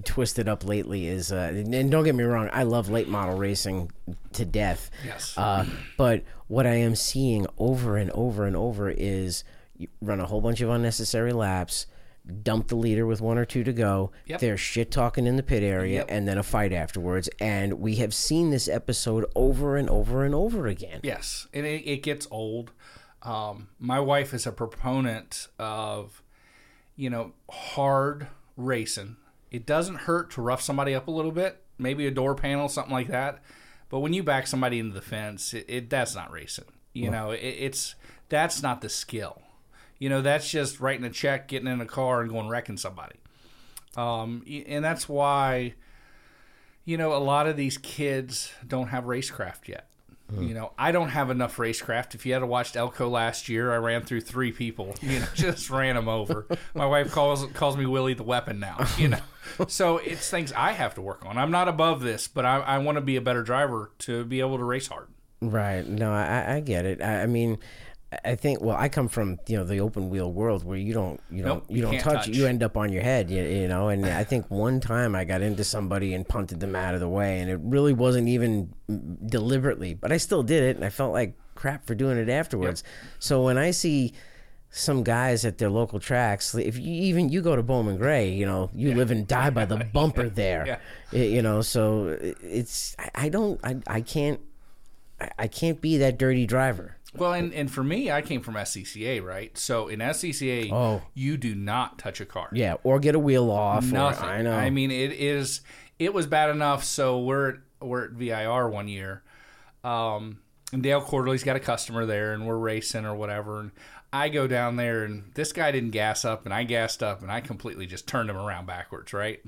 twisted up lately is, uh, and don't get me wrong, I love late model racing to death. Yes. Uh, but what I am seeing over and over and over is you run a whole bunch of unnecessary laps, dump the leader with one or two to go. Yep. They're shit talking in the pit area, Yep. and then a fight afterwards. And we have seen this episode over and over and over again. Yes, and it, it gets old. Um, my wife is a proponent of, you know, hard racing. It doesn't hurt to rough somebody up a little bit, maybe a door panel, something like that. But when you back somebody into the fence, it, it that's not racing. You know, it, it's that's not the skill. You know, that's just writing a check, getting in a car, and going wrecking somebody. Um, and that's why, you know, a lot of these kids don't have racecraft yet. You know, I don't have enough racecraft. If you had watched Elko last year, I ran through three people. You know, just ran them over. My wife calls calls me Willie the Weapon now. You know, so it's things I have to work on. I'm not above this, but I, I want to be a better driver to be able to race hard. Right. No, I, I get it. I, I mean, I think. Well, I come from you know the open wheel world where you don't you don't Nope, you, you don't touch, touch. You end up on your head. You, you know. And I think one time I got into somebody and punted them out of the way, and it really wasn't even deliberately, but I still did it, and I felt like crap for doing it afterwards. So when I see some guys at their local tracks, if you even you go to Bowman Gray, you know, you live and die by the bumper there. Yeah. You know, so it's I, I don't I, I can't I, I can't be that dirty driver. Well, and, and for me, I came from SCCA, right? So in SCCA, Oh. you do not touch a car. Yeah, or get a wheel off. or- Nothing. I know. I mean, it is. It was bad enough. So we're we're at VIR one year, um, and Dale Quarterley's got a customer there, and we're racing or whatever. And I go down there, and this guy didn't gas up, and I gassed up, and I completely just turned him around backwards, right?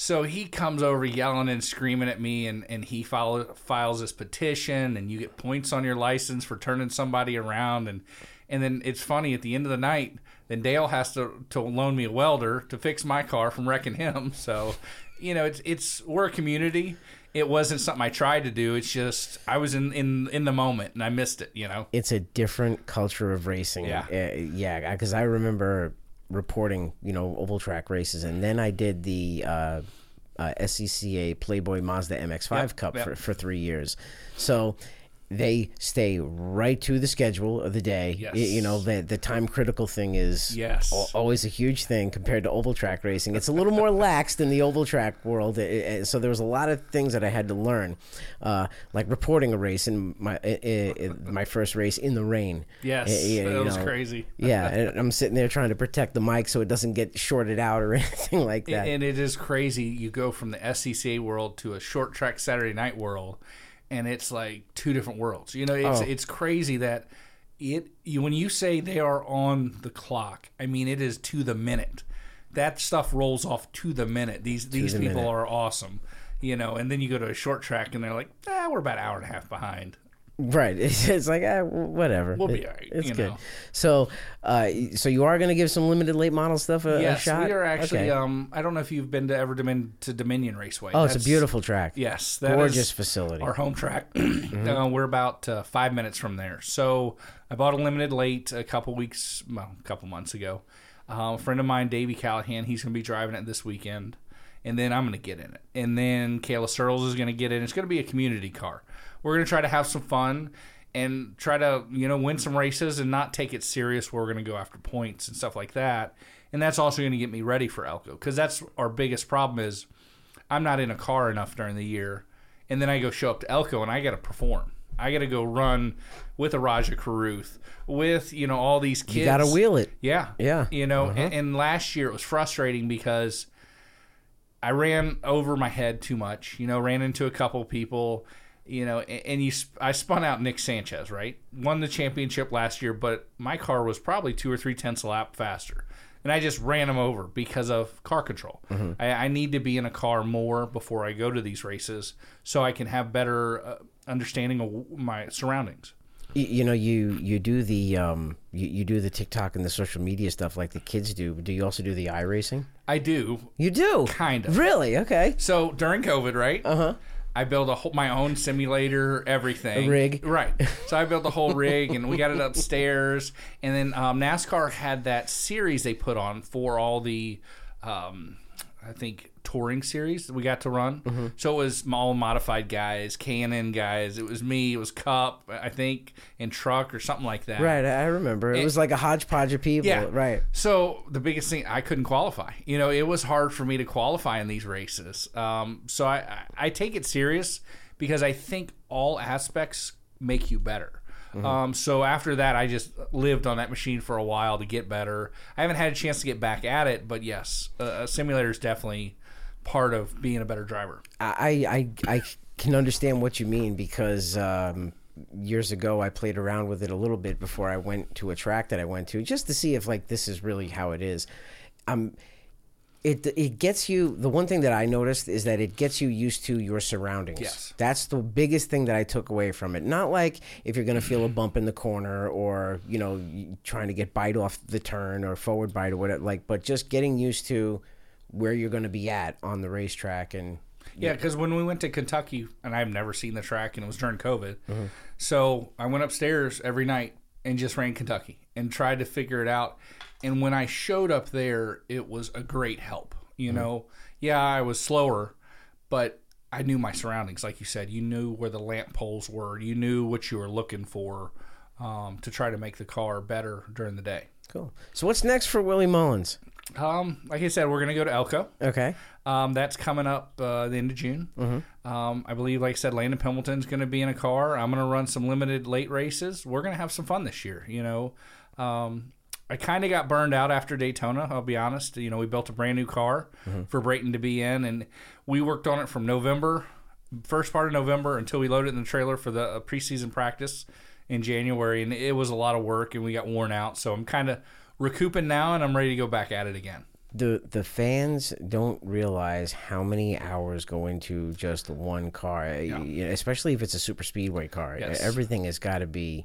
So he comes over yelling and screaming at me, and, and he file, files this petition, and you get points on your license for turning somebody around, and and then it's funny at the end of the night, then Dale has to, to loan me a welder to fix my car from wrecking him. So, you know, it's it's we're a community. It wasn't something I tried to do. It's just I was in in in the moment and I missed it. You know. it's a different culture of racing. Yeah. Uh, yeah, because I remember reporting, you know, oval track races, and then I did the uh, uh, SCCA Playboy Mazda MX-5 Yep, Cup yep. for, for three years. So they stay right to the schedule of the day. Yes. Y- You know, the the time critical thing is Yes. al- always a huge thing compared to oval track racing. It's a little more lax than the oval track world. Uh, uh, So there was a lot of things that I had to learn, uh, like reporting a race in my my first race in the rain. Yes, yeah, that you was know. crazy. yeah, and I'm sitting there trying to protect the mic so it doesn't get shorted out or anything like that. And it is crazy. You go from the SCCA world to a short track Saturday night world, and it's like two different worlds. You know, it's Oh. it's crazy that it. You, when you say they are on the clock, I mean it is to the minute. That stuff rolls off to the minute. These these the people minute. are awesome. You know, and then you go to a short track, and they're like, ah, we're about an hour and a half behind. Right. It's, it's like ah, whatever. We'll be all right, It's you good. know. So, uh, so you are going to give some limited late model stuff a, a yes, shot. we are actually. Okay. Um, I don't know if you've been to ever Domin- to Dominion Raceway. oh, it's a beautiful track. Yes, Gorgeous facility. Our home track. Mm-hmm. uh, we're about uh, five minutes from there. So I bought a limited late a couple weeks, well, a couple months ago. Uh, a friend of mine, Davey Callihan, he's going to be driving it this weekend, and then I'm going to get in it. And then Kayla Searles is going to get in. It's going to be a community car. We're going to try to have some fun and try to you know win some races and not take it serious. Where we're going to go after points and stuff like that. And that's also going to get me ready for Elko because that's our biggest problem is I'm not in a car enough during the year, and then I go show up to Elko and I got to perform. I got to go run with a Rajah Caruth, with you know all these kids. you got to wheel it. Yeah, Yeah. You know, and, uh-huh. and last year it was frustrating because I ran over my head too much. You know, ran into a couple people. You know, and, you, I spun out Nick Sanchez. Right, won the championship last year, but my car was probably two or three tenths a lap faster, and I just ran him over because of car control. I, I need to be in a car more before I go to these races, so I can have better uh, understanding of my surroundings. You, you know, you you do the um, you, you do the TikTok and the social media stuff like the kids do. Do you also do the iRacing? I do You do, kind of. Really? Okay. So during COVID, right? Uh huh. I built a whole, my own simulator, everything. A rig. Right. So I built the whole rig and we got it upstairs. And then um, NASCAR had that series they put on for all the, um, I think, touring series that we got to run. Mm-hmm. So it was all modified guys, K&N guys. It was me. It was Cup, I think, and Truck or something like that. Right. I remember. It was like a hodgepodge of people. Yeah. Right. So the biggest thing I couldn't qualify. You know, it was hard for me to qualify in these races. Um, so I, I I take it serious because I think all aspects make you better. Um, so after that, I just lived on that machine for a while to get better. I haven't had a chance to get back at it, but yes, a, a simulator is definitely part of being a better driver. I, I I can understand what you mean because um, years ago I played around with it a little bit before I went to a track that I went to just to see if like this is really how it is. Um, it it gets you. The one thing that I noticed is that it gets you used to your surroundings. Yes. that's the biggest thing that I took away from it. Not like if you're gonna feel a bump in the corner or you know trying to get bite off the turn or forward bite or whatever. Like, but just getting used to where you're going to be at on the racetrack and Yeah, because when we went to Kentucky, and I've never seen the track, and it was during COVID, Mm-hmm. so I went upstairs every night and just ran Kentucky and tried to figure it out. And when I showed up there, it was a great help. Mm-hmm. You know, yeah, I was slower, but I knew my surroundings, like you said. You knew where the lamp poles were. You knew what you were looking for um, to try to make the car better during the day. Cool. So what's next for Willie Mullins? Um, like I said, we're gonna go to Elko. Okay. Um, that's coming up uh, the end of June. Mm-hmm. Um, I believe, like I said, Landon Pembelton's going to be in a car. I'm going to run some limited late races. We're going to have some fun this year. You know, um, I kind of got burned out after Daytona. I'll be honest. You know, we built a brand new car for Brayton to be in, and we worked on it from November, first part of November, until we loaded it in the trailer for the uh, preseason practice in January, and it was a lot of work, and we got worn out. So I'm kind of recouping now, and I'm ready to go back at it again. The the fans don't realize how many hours go into just one car, know, especially if it's a super speedway car. Yes. Everything has got to be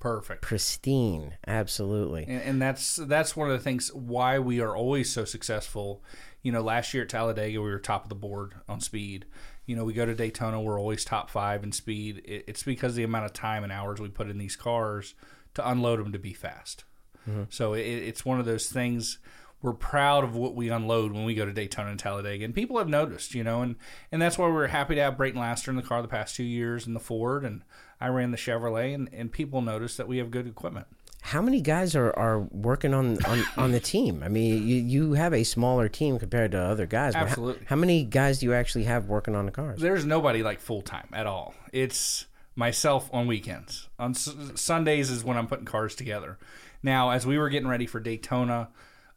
Perfect. pristine. Absolutely. and, and that's that's one of the things why we are always so successful. You know, last year at Talladega, we were top of the board on speed. You know, we go to Daytona, we're always top five in speed. It, it's because of the amount of time and hours we put in these cars to unload them to be fast. Mm-hmm. So it, it's one of those things. We're proud of what we unload when we go to Daytona and Talladega, and people have noticed, you know, and and that's why we're happy to have Brayton Laster in the car the past two years in the Ford, and I ran the Chevrolet, and, and people notice that we have good equipment. How many guys are, are working on, on, on the team? I mean, you, you have a smaller team compared to other guys. but how- Absolutely. How, many guys do you actually have working on the cars? there's nobody like full time at all. It's myself on weekends. On S- Sundays is when I'm putting cars together. Now, as we were getting ready for Daytona,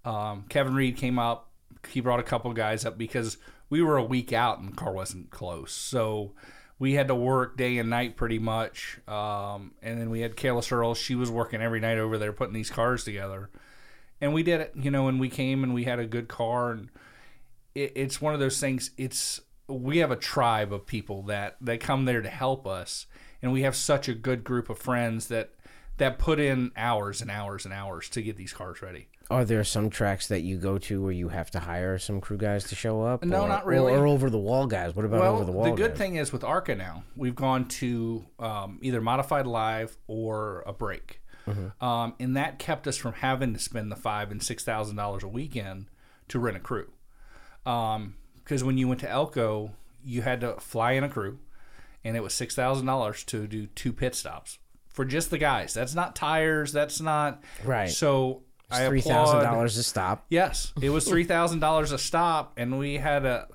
um, Kevin Reed came up. He brought a couple guys up because we were a week out and the car wasn't close. So we had to work day and night pretty much. Um, and then we had Kayla Earl. She was working every night over there putting these cars together. And we did it, you know, and we came and we had a good car and it, it's one of those things. It's we have a tribe of people that that come there to help us, and we have such a good group of friends that that put in hours and hours and hours to get these cars ready. Are there some tracks that you go to where you have to hire some crew guys to show up? No, or, not really. Or, or over the wall guys? What about Well, over the wall? the good guys? thing is with ARCA now, we've gone to um, either modified live or a break, um, and that kept us from having to spend the five and six thousand dollars a weekend to rent a crew. Because when you went to Elko, you had to fly in a crew, and it was six thousand dollars to do two pit stops for just the guys. That's not tires. That's not Right. So I three thousand dollars a stop. Yes, it was three thousand dollars a stop, and we had a,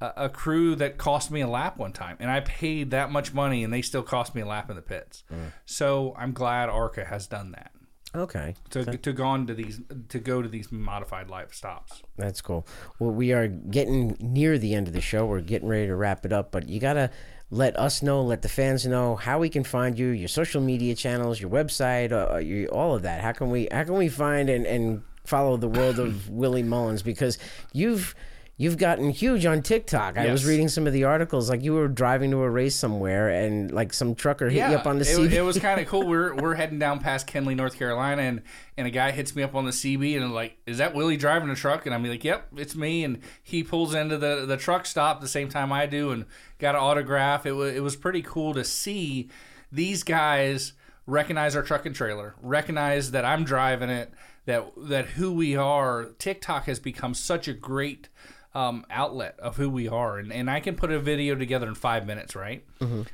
a a crew that cost me a lap one time, and I paid that much money, and they still cost me a lap in the pits. Mm. So I'm glad Arca has done that Okay, to to go on to these to go to these modified live stops. that's cool. Well, we are getting near the end of the show. We're getting ready to wrap it up, but you gotta let us know, let the fans know how we can find you, your social media channels, your website, uh, your, all of that. How can we how can we find and, and follow the world of Willie Mullins because you've you've gotten huge on TikTok. I was reading some of the articles, like you were driving to a race somewhere, and like some trucker hit you up on the it, CB. it was kind of cool. We're we're heading down past Kenly, North Carolina, and and a guy hits me up on the CB and like, is that Willie driving a truck? And I'm like, yep, it's me. And he pulls into the the truck stop the same time I do, and got an autograph. It was it was pretty cool to see these guys recognize our truck and trailer, recognize that I'm driving it, that that who we are. TikTok has become such a great um, outlet of who we are, and, and I can put a video together in five minutes, right?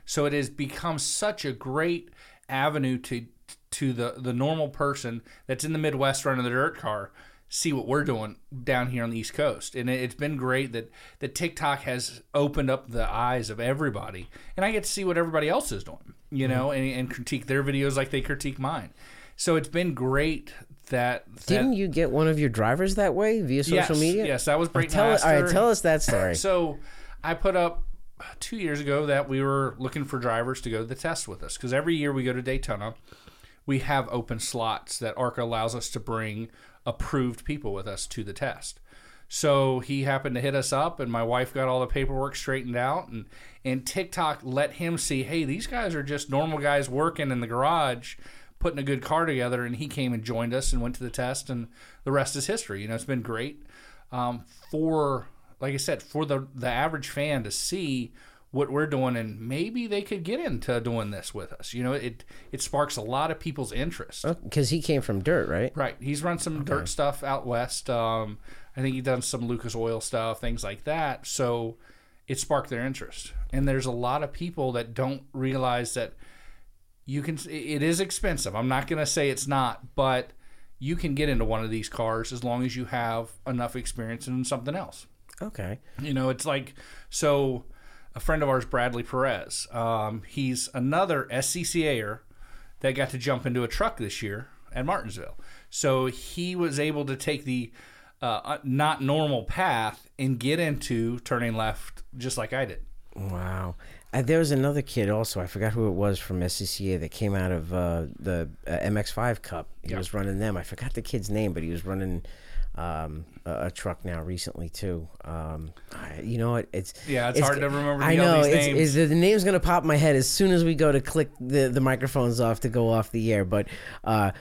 So it has become such a great avenue to to the the normal person that's in the Midwest running the dirt car see what we're doing down here on the East Coast, and it, it's been great that that TikTok has opened up the eyes of everybody, and I get to see what everybody else is doing, you know, and, and critique their videos like they critique mine. So it's been great that, that Didn't you get one of your drivers that way via social yes, media? Yes, that was oh, Brayton Tell, all right, tell us that story. So I put up two years ago that we were looking for drivers to go to the test with us because every year we go to Daytona, we have open slots that ARCA allows us to bring approved people with us to the test. So he happened to hit us up, and my wife got all the paperwork straightened out, and and TikTok let him see, hey, these guys are just normal guys working in the garage, putting a good car together, and he came and joined us and went to the test, and the rest is history. You know, it's been great um, for, like I said, for the the average fan to see what we're doing, and maybe they could get into doing this with us. You know, it it sparks a lot of people's interest. Because he came from dirt, right? Right. He's run some dirt stuff out west. Um, I think he's done some Lucas Oil stuff, things like that. So it sparked their interest. And there's a lot of people that don't realize that you can it is expensive. I'm not going to say it's not, but you can get into one of these cars as long as you have enough experience in something else. Okay. You know, it's like so. A friend of ours, Bradley Perez, um, he's another SCCAer that got to jump into a truck this year at Martinsville. So he was able to take the uh, not normal path and get into turning left just like I did. Wow. Uh, there was another kid also. I forgot who it was from SCCA that came out of uh, the uh, MX5 Cup. He Yeah. was running them. I forgot the kid's name, but he was running um, a, a truck now recently too. Um, I, you know what? It's Yeah, it's hard to remember I know it's, it's- the name's gonna pop in my head as soon as we go to click the the microphones off to go off the air. But uh,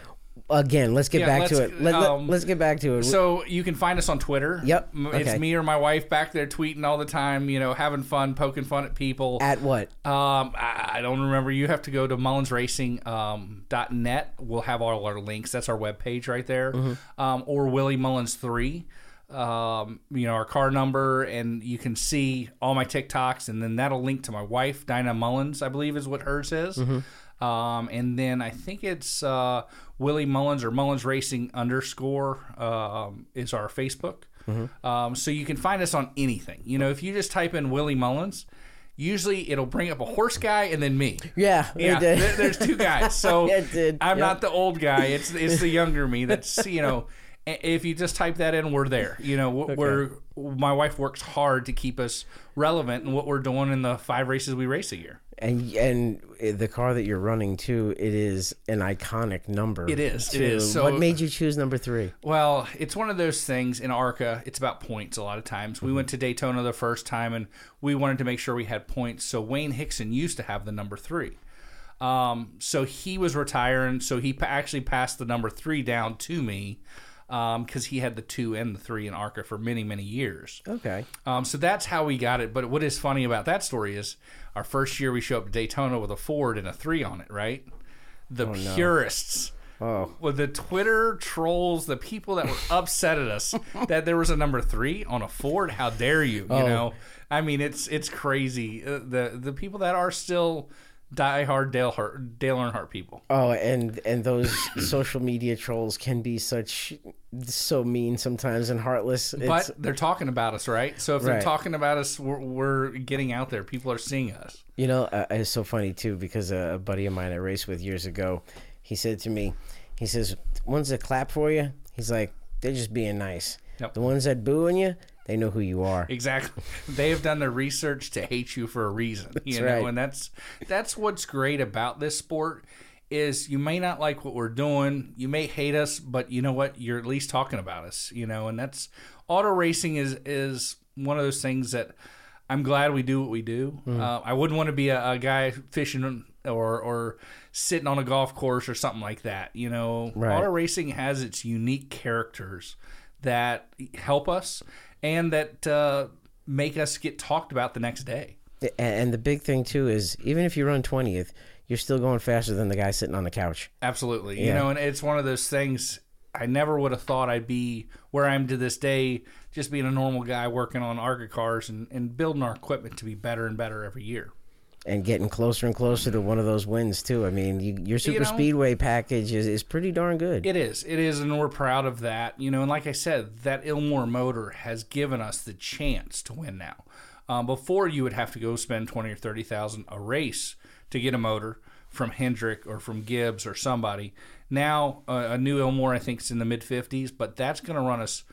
again, let's get Yeah, back to let's- it. Let, um, us get back to it. So you can find us on Twitter. Yep, M- It's me or my wife back there tweeting all the time, you know, having fun, poking fun at people. At what? Um, I, I don't remember. You have to go to mullinsracing.net. Um, dot net. we'll have all our links. That's our webpage right there. Um, or Willie Mullins three. Um, you know our car number, and you can see all my TikToks, and then that'll link to my wife, Dinah Mullins, I believe is what hers is. Um, and then I think it's uh, Willie Mullins or Mullins Racing underscore um, is our Facebook. Um, so you can find us on anything. You know, if you just type in Willie Mullins, usually it'll bring up a horse guy and then me. Yeah, Yeah, it did. there- there's two guys. So I'm yep. not the old guy. It's it's the younger me. That's you know, if you just type that in, we're there. You know, we're- we're my wife works hard to keep us relevant in what we're doing in the five races we race a year. And and the car that you're running too, it is an iconic number. It is, it too. is. So- what made you choose number three? Well, it's one of those things in ARCA, it's about points a lot of times. We went to Daytona the first time and we wanted to make sure we had points. So Wayne Hickson used to have the number three. Um, so he was retiring. So he actually passed the number three down to me because he had the two and the three in ARCA for many, many years. Okay. Um, so that's how we got it. But what is funny about that story is our first year we show up to Daytona with a Ford and a three on it, right? The purists Oh, with the Twitter trolls, the people that were upset at us that there was a number three on a Ford. How dare you? You Oh. know, I mean, it's it's crazy. Uh, the the people that are still diehard Dale Hart, Dale Earnhardt people. oh, and and those social media trolls can be such so mean sometimes and heartless. It's, But they're talking about us, right? So if they're talking about us, we're, we're getting out there. People are seeing us. You know, uh, it's so funny too because a, a buddy of mine I raced with years ago, he said to me, he says, "Ones that clap for you," he's like, "They're just being nice. Yep. The ones that booing you, they know who you are." Exactly. They have done their research to hate you for a reason. You know, right. and that's that's what's great about this sport is you may not like what we're doing, you may hate us, but you know what? You're at least talking about us, you know, and that's auto racing is is one of those things that I'm glad we do what we do. Mm-hmm. Uh, I wouldn't want to be a, a guy fishing or or sitting on a golf course or something like that. You know, Right. auto racing has its unique characters that help us and that uh, make us get talked about the next day. And the big thing too is even if you run twentieth, you're still going faster than the guy sitting on the couch. Absolutely. You know, and it's one of those things I never would have thought I'd be where I am to this day, just being a normal guy working on ARCA cars and, and building our equipment to be better and better every year. And getting closer and closer to one of those wins too. I mean, you, your super know- speedway package is, is pretty darn good. It is. It is, and we're proud of that. You know, and like I said, that Ilmore motor has given us the chance to win now. Um, before you would have to go spend twenty or thirty thousand a race to get a motor from Hendrick or from Gibbs or somebody. Now uh, a new Ilmore, I think, is in the mid fifties, but that's going to run us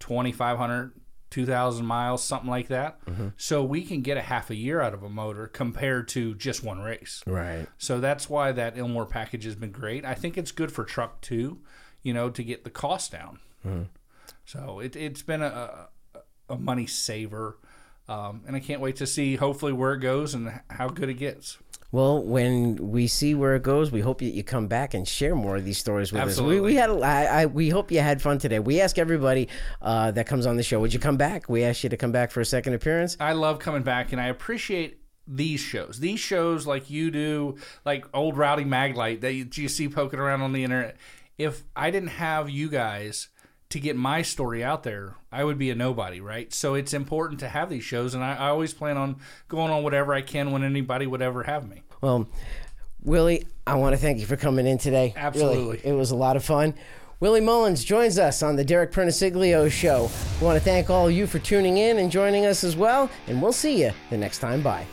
2,500, 2,000 miles, something like that. So we can get a half a year out of a motor compared to just one race. right. So that's why that Ilmore package has been great. I think it's good for truck too, you know, to get the cost down. So it, it's been a, a, a money saver. Um, and I can't wait to see hopefully where it goes and how good it gets. Well, when we see where it goes, we hope that you come back and share more of these stories with us. We, we had, I, I, we hope you had fun today. We ask everybody uh, that comes on the show, would you come back? We asked you to come back for a second appearance. I love coming back and I appreciate these shows. These shows like you do, like old Rowdy Maglite that you, you see poking around on the internet. If I didn't have you guys to get my story out there, I would be a nobody, right? So it's important to have these shows, and I, I always plan on going on whatever I can when anybody would ever have me. Well, Willie, I want to thank you for coming in today. Absolutely. Really, it was a lot of fun. Willie Mullins joins us on the Derek Perniciglio Show. We want to thank all of you for tuning in and joining us as well, and we'll see you the next time. Bye.